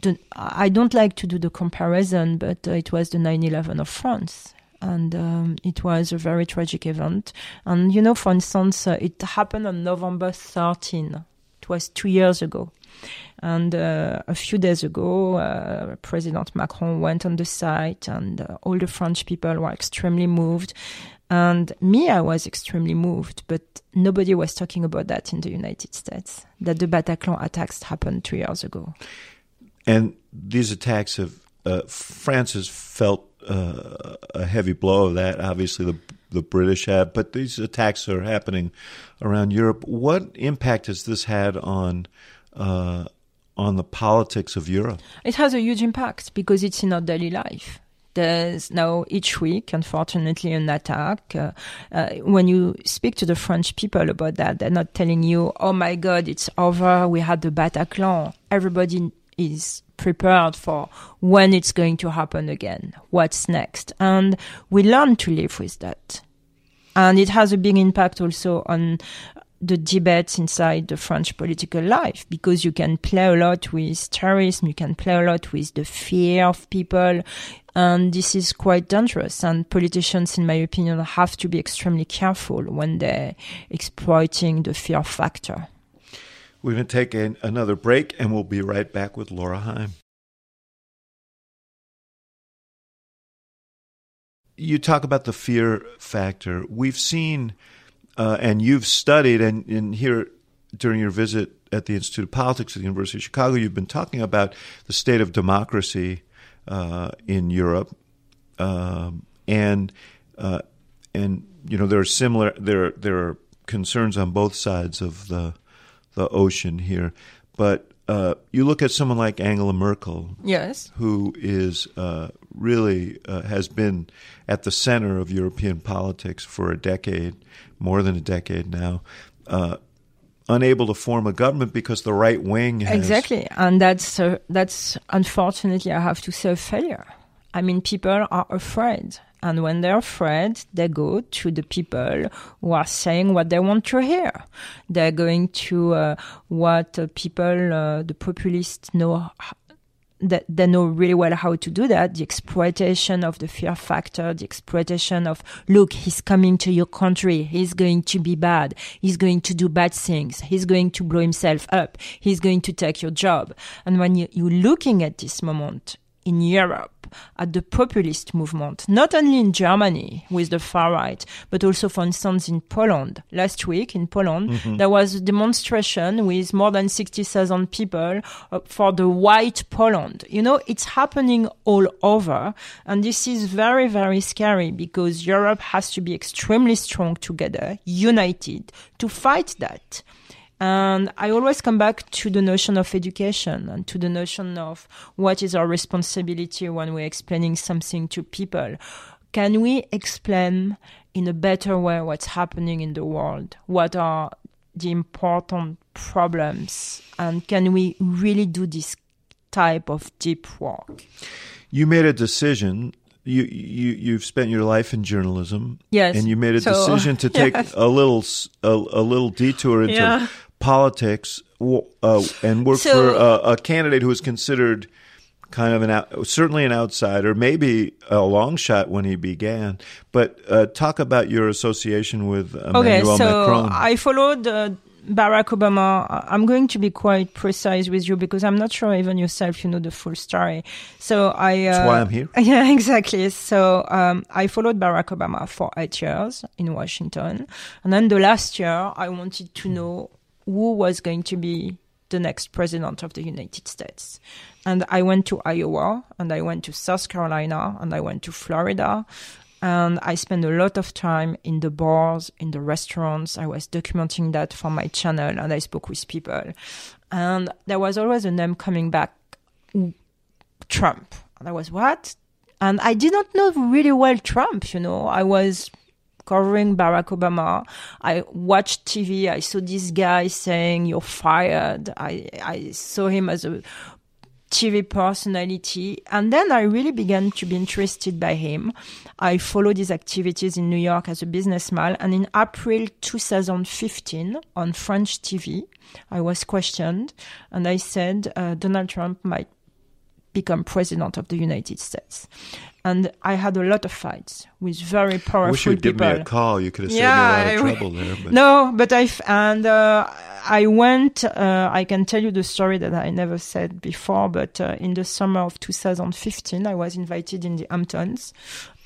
the, I don't like to do the comparison, but uh, it was the 9/11 of France. And um, it was a very tragic event. And you know, for instance, uh, it happened on November 13. It was two years ago. And uh, a few days ago, uh, President Macron went on the site, and uh, all the French people were extremely moved. And me, I was extremely moved, but nobody was talking about that in the United States. That the Bataclan attacks happened two years ago. And these attacks have uh, France has felt uh, a heavy blow of that. Obviously, the the British have, but these attacks are happening around Europe. What impact has this had on uh, on the politics of Europe? It has a huge impact because it's in our daily life. There's now each week, unfortunately, an attack. Uh, uh, when you speak to the French people about that, they're not telling you, "Oh my God, it's over. We had the Bataclan." Everybody is prepared for when it's going to happen again. What's next? And we learn to live with that. And it has a big impact also on the debates inside the French political life because you can play a lot with terrorism, you can play a lot with the fear of people, and this is quite dangerous. And politicians, in my opinion, have to be extremely careful when they're exploiting the fear factor. We're going to take an, another break, and we'll be right back with Laura Haim. You talk about the fear factor. We've seen, uh, and you've studied, and, here during your visit at the Institute of Politics at the University of Chicago, you've been talking about the state of democracy uh, in Europe, um, and uh, and you know there are similar there there are concerns on both sides of the the ocean here, but uh, you look at someone like Angela Merkel, Yes. who is uh, really uh, has been at the center of European politics for a decade, more than a decade now, uh, unable to form a government because the right wing has Exactly, and that's uh, that's unfortunately I have to say a failure. I mean, people are afraid, and when they're afraid, they go to the people who are saying what they want to hear. They're going to uh, what uh, people, uh, the populists, know. That they know really well how to do that. The exploitation of the fear factor, the exploitation of, look, he's coming to your country. He's going to be bad. He's going to do bad things. He's going to blow himself up. He's going to take your job. And when you, you're looking at this moment in Europe, at the populist movement, not only in Germany with the far right, but also, for instance, in Poland. Last week in Poland, mm-hmm. there was a demonstration with more than 60,000 people uh, for the white Poland. You know, it's happening all over. And this is very, very scary because Europe has to be extremely strong together, united to fight that. And I always come back to the notion of education and to the notion of what is our responsibility when we're explaining something to people. Can we explain in a better way what's happening in the world? What are the important problems? And can we really do this type of deep work? You made a decision you you you've spent your life in journalism yes and you made a so, decision to take yes. a little a, a, little detour into yeah politics uh, and work so, for a, a, candidate who is considered kind of an out, certainly an outsider, maybe a long shot when he began. But uh, talk about your association with Emmanuel okay, so Macron. I followed. Uh, Barack Obama, I'm going to be quite precise with you because I'm not sure even yourself you know the full story. So I. Uh, That's why I'm here. Yeah, exactly. So um, I followed Barack Obama for eight years in Washington, and then the last year I wanted to know who was going to be the next president of the United States. And I went to Iowa and I went to South Carolina and I went to Florida. And I spent a lot of time in the bars, in the restaurants. I was documenting that for my channel and I spoke with people. And there was always a name coming back Trump. And I was, what? And I did not know really well Trump, you know. I was covering Barack Obama. I watched TV. I saw this guy saying, You're fired. I, I saw him as a TV personality. And then I really began to be interested by him. I followed his activities in New York as a businessman. And in April 2015, on French TV, I was questioned and I said uh, Donald Trump might become president of the United States and I had a lot of fights with very powerful people. Wish you'd give me a call. You could have saved yeah, me a lot of trouble there. But. No, but I and uh, I went. Uh, I can tell you the story that I never said before. But uh, in the summer of 2015, I was invited in the Hamptons,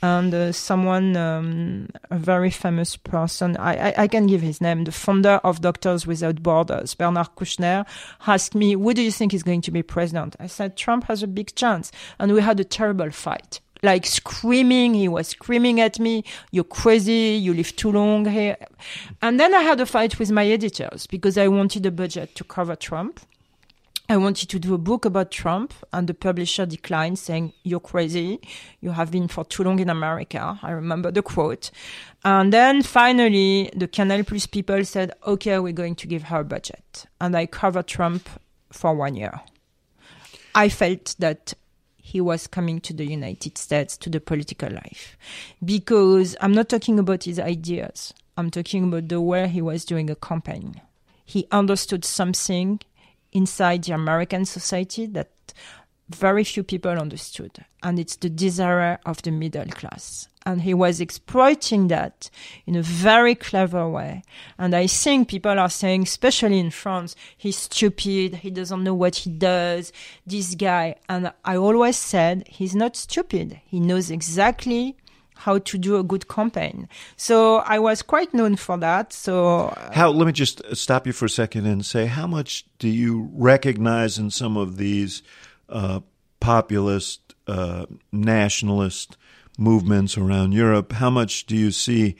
and uh, someone, um, a very famous person, I, I, I, can give his name, the founder of Doctors Without Borders, Bernard Kouchner, asked me, "Who do you think is going to be president?" I said, "Trump has a big chance," and we had a terrible fight like screaming. He was screaming at me, You're crazy. You live too long here. And then I had a fight with my editors because I wanted a budget to cover Trump. I wanted to do a book about Trump, and the publisher declined, saying, You're crazy. You have been for too long in America. I remember the quote. And then finally, the Canal Plus people said, Okay, we're going to give her a budget. And I covered Trump for one year. I felt that he was coming to the United States to the political life. Because I'm not talking about his ideas, I'm talking about the way he was doing a campaign. He understood something inside the American society that very few people understood, and it's the desire of the middle class and he was exploiting that in a very clever way. And I think people are saying, especially in France, he's stupid, he doesn't know what he does, this guy. And I always said, he's not stupid. He knows exactly how to do a good campaign. So I was quite known for that. So uh, how let me just stop you for a second and say how much do you recognize in some of these uh, populist, uh, nationalist movements around Europe. How much do you see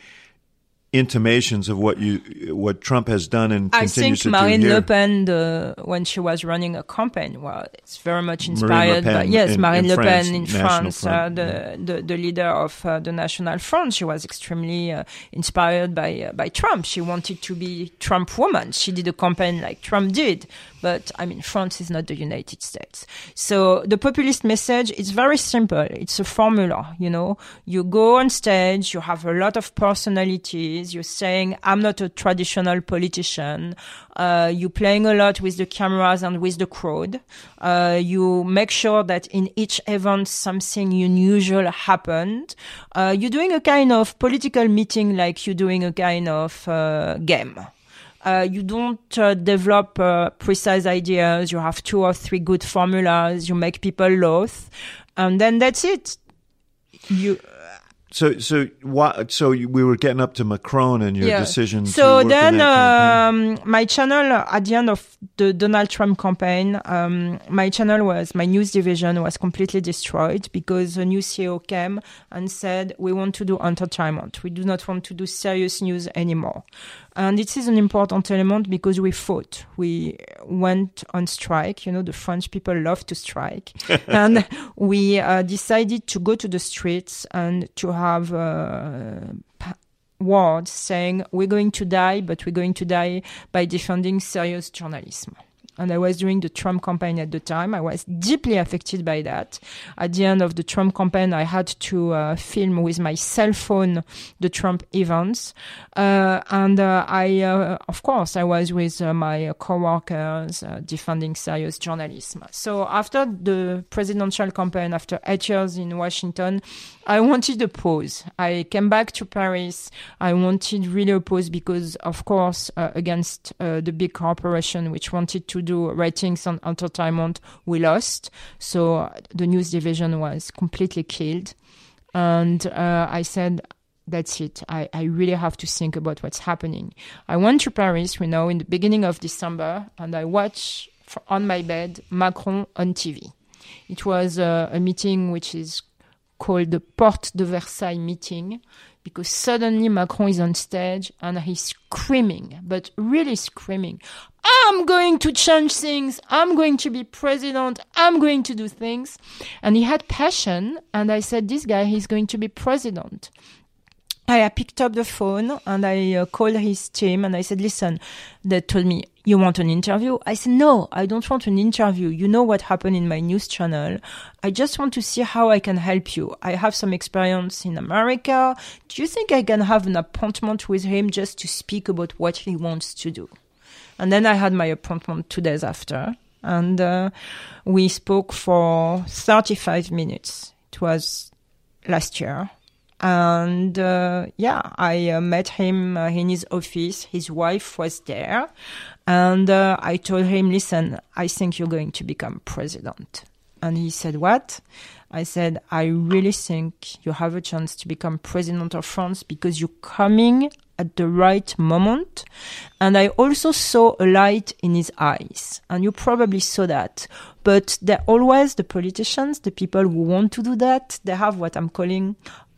intimations of what you what Trump has done and I continues to Marine. Le Pen, the, when she was running a campaign, well, it's very much inspired by yes, in, Marine in Le Pen in France, uh, the, the, the leader of uh, the National Front. She was extremely uh, inspired by uh, by Trump. She wanted to be Trump woman. She did a campaign like Trump did, but I mean, France is not the United States. So the populist message is very simple. It's a formula. You know, you go on stage, you have a lot of personalities you're saying, I'm not a traditional politician. Uh, you're playing a lot with the cameras and with the crowd. Uh, you make sure that in each event something unusual happened. Uh, you're doing a kind of political meeting like you're doing a kind of uh, game. Uh, you don't uh, develop uh, precise ideas. You have two or three good formulas. You make people laugh, and then that's it. You So, so why? So we were getting up to Macron and your decision. to So then, um, my channel at the end of the Donald Trump campaign, um, my channel was my news division was completely destroyed because a new CEO came and said we want to do entertainment. We do not want to do serious news anymore. And it is an important element because we fought. We went on strike. You know, the French people love to strike. and we uh, decided to go to the streets and to have uh, words saying, we're going to die, but we're going to die by defending serious journalism. And I was doing the Trump campaign at the time. I was deeply affected by that. At the end of the Trump campaign, I had to uh, film with my cell phone the Trump events. Uh, and uh, I, uh, of course, I was with uh, my coworkers uh, defending serious journalism. So after the presidential campaign, after eight years in Washington, I wanted a pause. I came back to Paris. I wanted really a pause because, of course, uh, against uh, the big corporation which wanted to do ratings and entertainment, we lost. So uh, the news division was completely killed. And uh, I said, that's it. I, I really have to think about what's happening. I went to Paris, you know, in the beginning of December, and I watched on my bed Macron on TV. It was uh, a meeting which is called the Porte de Versailles meeting because suddenly Macron is on stage and he's screaming, but really screaming, I'm going to change things. I'm going to be president. I'm going to do things. And he had passion. And I said, this guy, he's going to be president. I picked up the phone and I uh, called his team and I said, listen, they told me, you want an interview? I said, no, I don't want an interview. You know what happened in my news channel. I just want to see how I can help you. I have some experience in America. Do you think I can have an appointment with him just to speak about what he wants to do? And then I had my appointment two days after and uh, we spoke for 35 minutes. It was last year and uh, yeah, I uh, met him uh, in his office. His wife was there, and uh, I told him, "Listen, I think you're going to become president." And he said, "What?" I said, "I really think you have a chance to become president of France because you're coming at the right moment." And I also saw a light in his eyes, and you probably saw that. But they're always the politicians, the people who want to do that. They have what I'm calling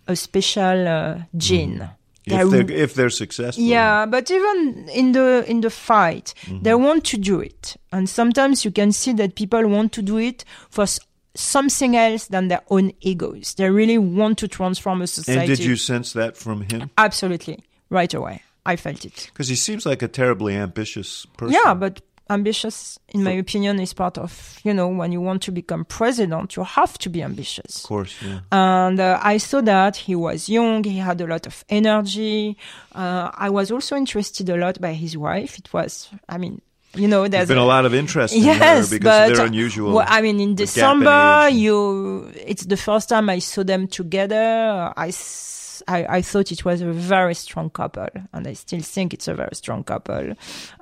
a special uh, gene. if they're, if they're successful. Yeah, but even in the in the fight, they want to do it, and sometimes you can see that people want to do it for s- something else than their own egos. They really want to transform a society. And did you sense that from him? Absolutely, right away. I felt it. Because he seems like a terribly ambitious person. Yeah, but ambitious, in my opinion, is part of you know when you want to become president, you have to be ambitious. Of course, yeah. and uh, I saw that he was young, he had a lot of energy. Uh, I was also interested a lot by his wife. It was, I mean, you know, There's there's been a lot of interest in yes, her because but they're unusual. well, I mean, in December, you it's the first time I saw them together. I. I, I thought it was a very strong couple, and I still think it's a very strong couple.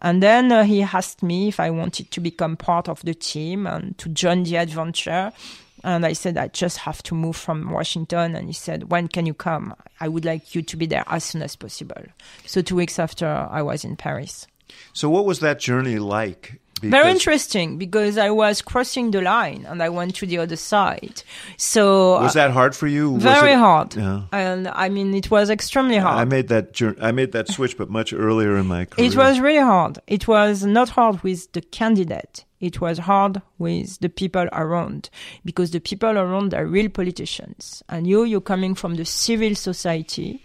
And then uh, he asked me if I wanted to become part of the team and to join the adventure. And I said, I just have to move from Washington. And he said, When can you come? I would like you to be there as soon as possible. So, two weeks after, I was in Paris. so, what was that journey like? Very interesting because I was crossing the line and I went to the other side. So, Was that hard for you? Very it- hard. Yeah. And I mean, it was extremely hard. I made that I made that switch, but much earlier in my career. It was really hard. It was not hard with the candidate. It was hard with the people around because the people around are real politicians. And you, you're coming from the civil society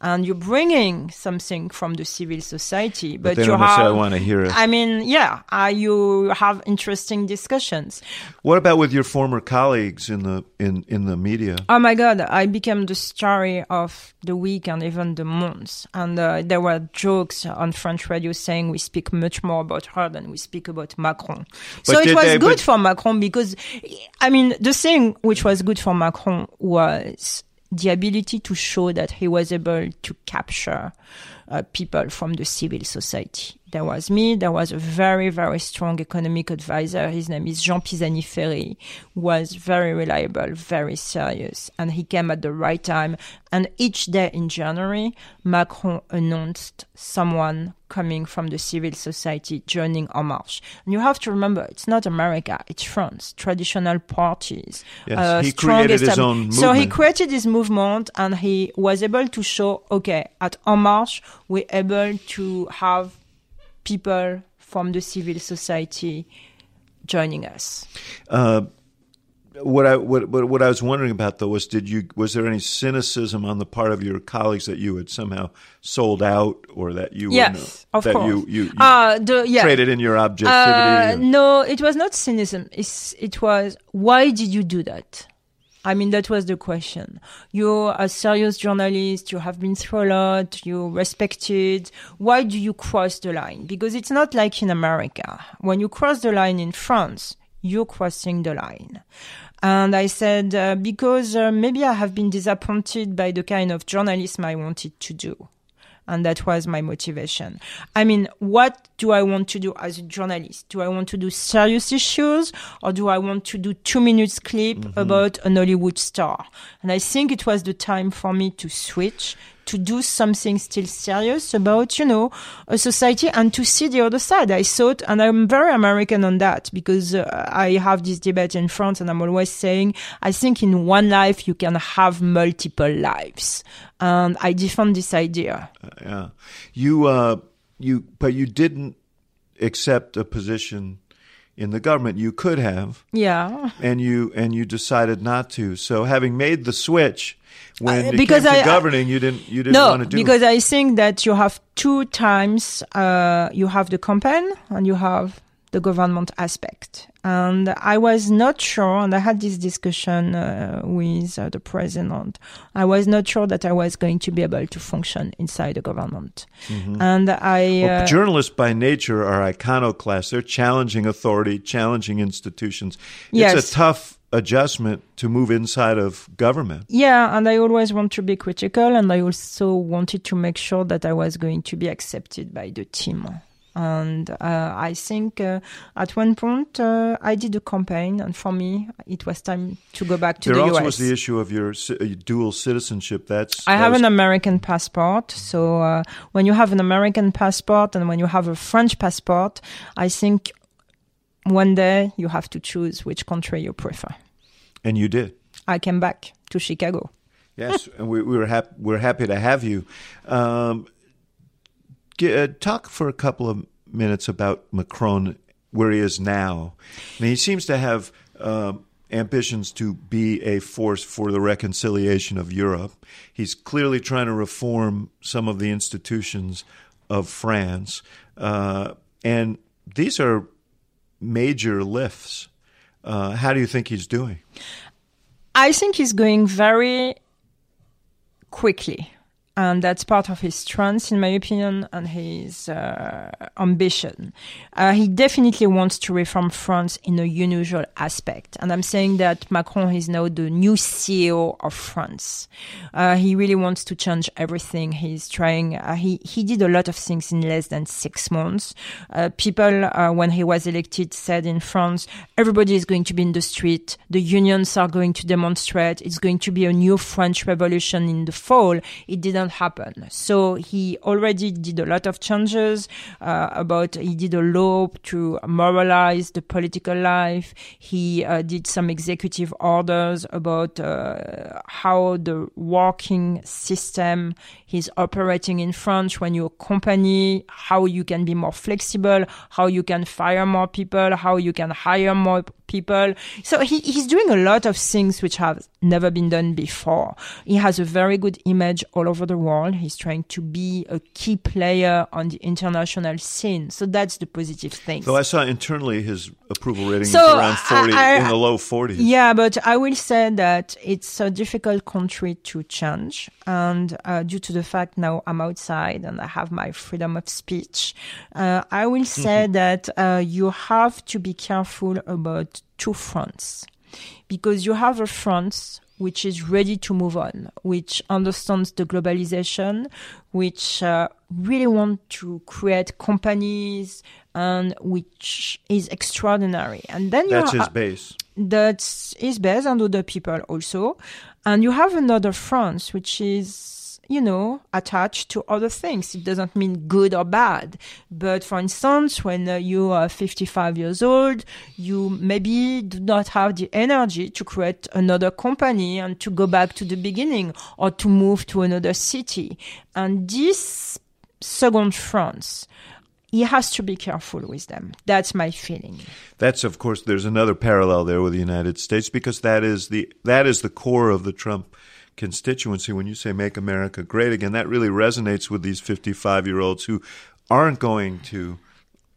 and you're bringing something from the civil society, but, But they you don't have. necessarily want to hear it. I mean, yeah, uh, you have interesting discussions. What about with your former colleagues in the in in the media? Oh my God, I became the story of the week and even the months. And uh, there were jokes on French radio saying we speak much more about her than we speak about Macron. so it was they- good but- for Macron because, I mean, the thing which was good for Macron was the ability to show that he was able to capture uh, people from the civil society. There was me. There was a very, very strong economic advisor. His name is Jean Pisani-Ferry, was very reliable, very serious, and he came at the right time. And each day in January, Macron announced someone coming from the civil society joining En Marche. And you have to remember, it's not America, it's France. Traditional parties. Yes, uh, he created his own movement. So he created his movement and he was able to show, okay, at En Marche, we're able to have people from the civil society joining us. Uh, what I what, what I was wondering about though was did you was there any cynicism on the part of your colleagues that you had somehow sold out or that you yes were, of that course you you, you uh, the, yeah. traded in your objectivity? Uh, no, it was not cynicism. It's, it was why did you do that? I mean, that was the question. You're a serious journalist. You have been through a lot. You're respected. Why do you cross the line? Because it's not like in America. When you cross the line in France, you're crossing the line. And I said, uh, because uh, maybe I have been disappointed by the kind of journalism I wanted to do. And that was my motivation. I mean, what do I want to do as a journalist? Do I want to do serious issues or do I want to do two minutes clip mm-hmm. about an Hollywood star? And I think it was the time for me to switch to do something still serious about, you know, a society and to see the other side. I thought, and I'm very American on that because uh, I have this debate in France and I'm always saying, I think in one life you can have multiple lives. And I defend this idea. Uh, yeah. You, uh, you, but you didn't accept a position in the government. You could have. Yeah. And you, and you decided not to. So having made the switch, when uh, because I, governing, you didn't you didn't no, want to do because I think that you have two times uh, you have the campaign and you have the government aspect. And I was not sure, and I had this discussion uh, with uh, the president. I was not sure that I was going to be able to function inside the government. Mm-hmm. And I. Well, uh, journalists by nature are iconoclasts. They're challenging authority, challenging institutions. It's yes. a tough adjustment to move inside of government. Yeah, and I always want to be critical, and I also wanted to make sure that I was going to be accepted by the team. And uh, I think uh, at one point uh, I did a campaign, and for me it was time to go back to there the US. There also was the issue of your uh, dual citizenship. That's I that have was... an American passport, so uh, when you have an American passport and when you have a French passport, I think one day you have to choose which country you prefer. And you did. I came back to Chicago. Yes, and we, we were happy. We're happy to have you. Um, uh, talk for a couple of minutes about Macron, where he is now. I mean, he seems to have uh, ambitions to be a force for the reconciliation of Europe. He's clearly trying to reform some of the institutions of France, uh, and these are major lifts. Uh, how do you think he's doing? I think he's going very quickly and that's part of his strength, in my opinion, and his uh, ambition. Uh, he definitely wants to reform France in a unusual aspect, and I'm saying that Macron is now the new CEO of France. Uh, he really wants to change everything. He's trying. Uh, he he did a lot of things in less than six months. Uh, people, uh, when he was elected, said in France, everybody is going to be in the street. The unions are going to demonstrate. It's going to be a new French revolution in the fall. It didn't happen. So he already did a lot of changes uh, about, he did a law to moralize the political life. He uh, did some executive orders about uh, how the working system is operating in France when you're a company, how you can be more flexible, how you can fire more people, how you can hire more people. So he, he's doing a lot of things which have never been done before. He has a very good image all over the world. He's trying to be a key player on the international scene. So that's the positive thing. So I saw internally his approval rating so is around 40, I, I, in the low 40s. Yeah, but I will say that it's a difficult country to change. And uh, due to the fact now I'm outside and I have my freedom of speech, uh, I will say that uh, you have to be careful about two fronts because you have a front which is ready to move on, which understands the globalization, which uh, really want to create companies and which is extraordinary. And then that's you his base. That's his base and other people also. And you have another France, which is you know, attached to other things. It doesn't mean good or bad. But for instance, when uh, you are 55 years old, you maybe do not have the energy to create another company and to go back to the beginning or to move to another city. And this second France, he has to be careful with them. That's my feeling. That's of course there's another parallel there with the United States because that is the that is the core of the Trump constituency when you say make America great again. That really resonates with these 55 year olds who aren't going to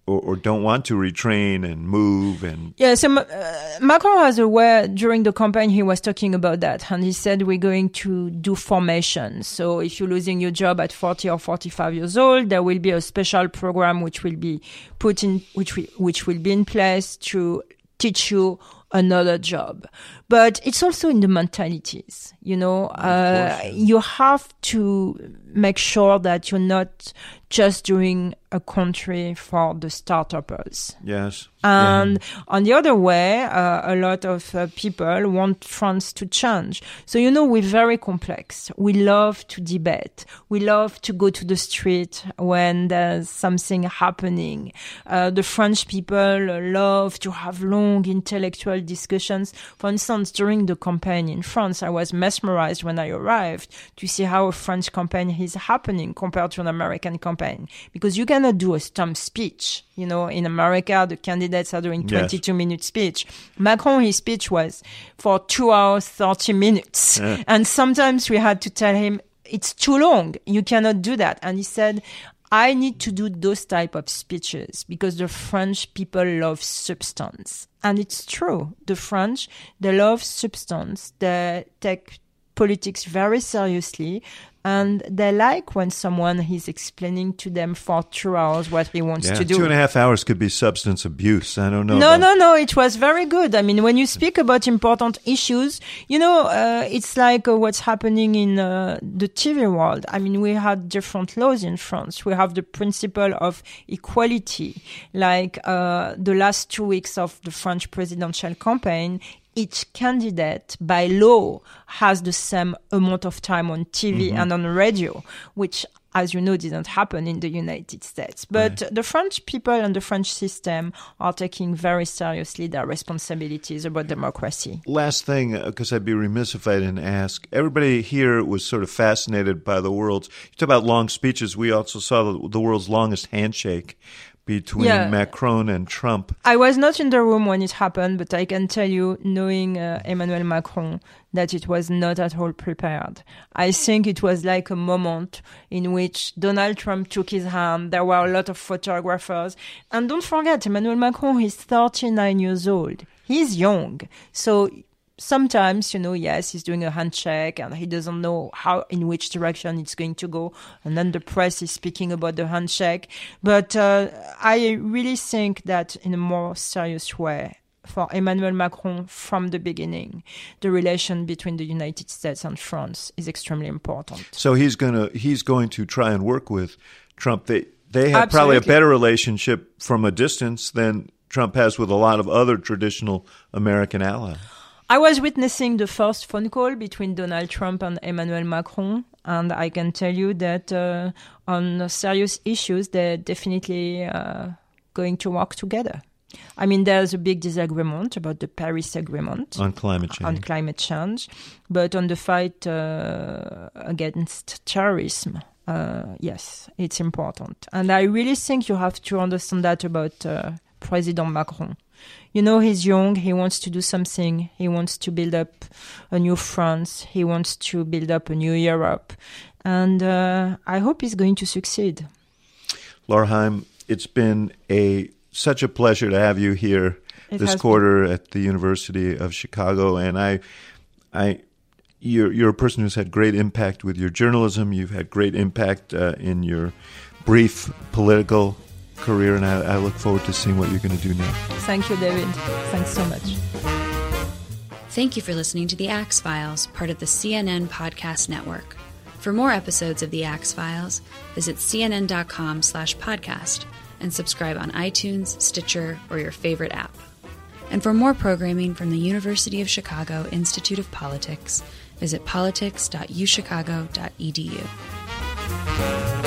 or, or, don't want to retrain and move and yeah so uh, macron has a way during the campaign he was talking about that and he said we're going to do formation so if you're losing your job at 40 or 45 years old there will be a special program which will be put in which we, which will be in place to teach you another job. But it's also in the mentalities, you know, uh, you have to make sure that you're not just doing a country for the startups. Yes. And yeah. on the other way, uh, a lot of uh, people want France to change. So, you know, we're very complex. We love to debate. We love to go to the street when there's something happening. Uh, the French people love to have long intellectual discussions. For instance, during the campaign in France, I was mesmerized when I arrived to see how a French campaign is happening compared to an American campaign. Because you cannot do a stump speech. You know, in America, the candidates are doing 22 yes. minute speech. Macron, his speech was for two hours, 30 minutes. Yeah. And sometimes we had to tell him, it's too long. You cannot do that. And he said, I need to do those type of speeches because the French people love substance. And it's true. The French, they love substance. They take politics very seriously and they like when someone is explaining to them for two hours what he wants yeah, to do. Two and a half hours could be substance abuse. I don't know. No, no, no. It was very good. I mean, when you speak about important issues, you know, uh, it's like uh, what's happening in uh, the TV world. I mean, we had different laws in France. We have the principle of equality. Like uh, the last two weeks of the French presidential campaign, each candidate by law has the same amount of time on TV mm-hmm. and on radio, which as you know, didn't happen in the United States. But right. the French people and the French system are taking very seriously their responsibilities about democracy. Last thing, because uh, I'd be remiss if I didn't ask. Everybody here was sort of fascinated by the world's. You talk about long speeches. We also saw the, the world's longest handshake between yeah. Macron and Trump. I was not in the room when it happened, but I can tell you, knowing uh, Emmanuel Macron, that it was not at all prepared. I think it was like a moment in which Donald Trump took his hand. There were a lot of photographers. And don't forget, Emmanuel Macron is 39 years old. He's young. So sometimes, you know, yes, he's doing a handshake and he doesn't know how, in which direction it's going to go. And then the press is speaking about the handshake. But uh, I really think that in a more serious way, for Emmanuel Macron from the beginning, the relation between the United States and France is extremely important. So he's gonna he's going to try and work with Trump. They they have Absolutely. probably a better relationship from a distance than Trump has with a lot of other traditional American allies. I was witnessing the first phone call between Donald Trump and Emmanuel Macron, and I can tell you that uh, on serious issues, they're definitely uh, going to work together. I mean, there's a big disagreement about the Paris Agreement on climate change. On climate change, but on the fight uh, against terrorism, uh, yes, it's important. And I really think you have to understand that about uh, President Macron you know, he's young. He wants to do something. He wants to build up a new France. He wants to build up a new Europe. And uh, I hope he's going to succeed. Laura Haim, it's been a such a pleasure to have you here it this quarter been. at the University of Chicago. And I, I, you're, you're a person who's had great impact with your journalism. You've had great impact uh, in your brief political career, and I, I look forward to seeing what you're going to do now. Thank you, David. Thanks so much. Thank you for listening to The Axe Files, part of the CNN Podcast Network. For more episodes of The Axe Files, visit cnn.com slash podcast and subscribe on iTunes, Stitcher, or your favorite app. And for more programming from the University of Chicago Institute of Politics, visit politics.uchicago.edu.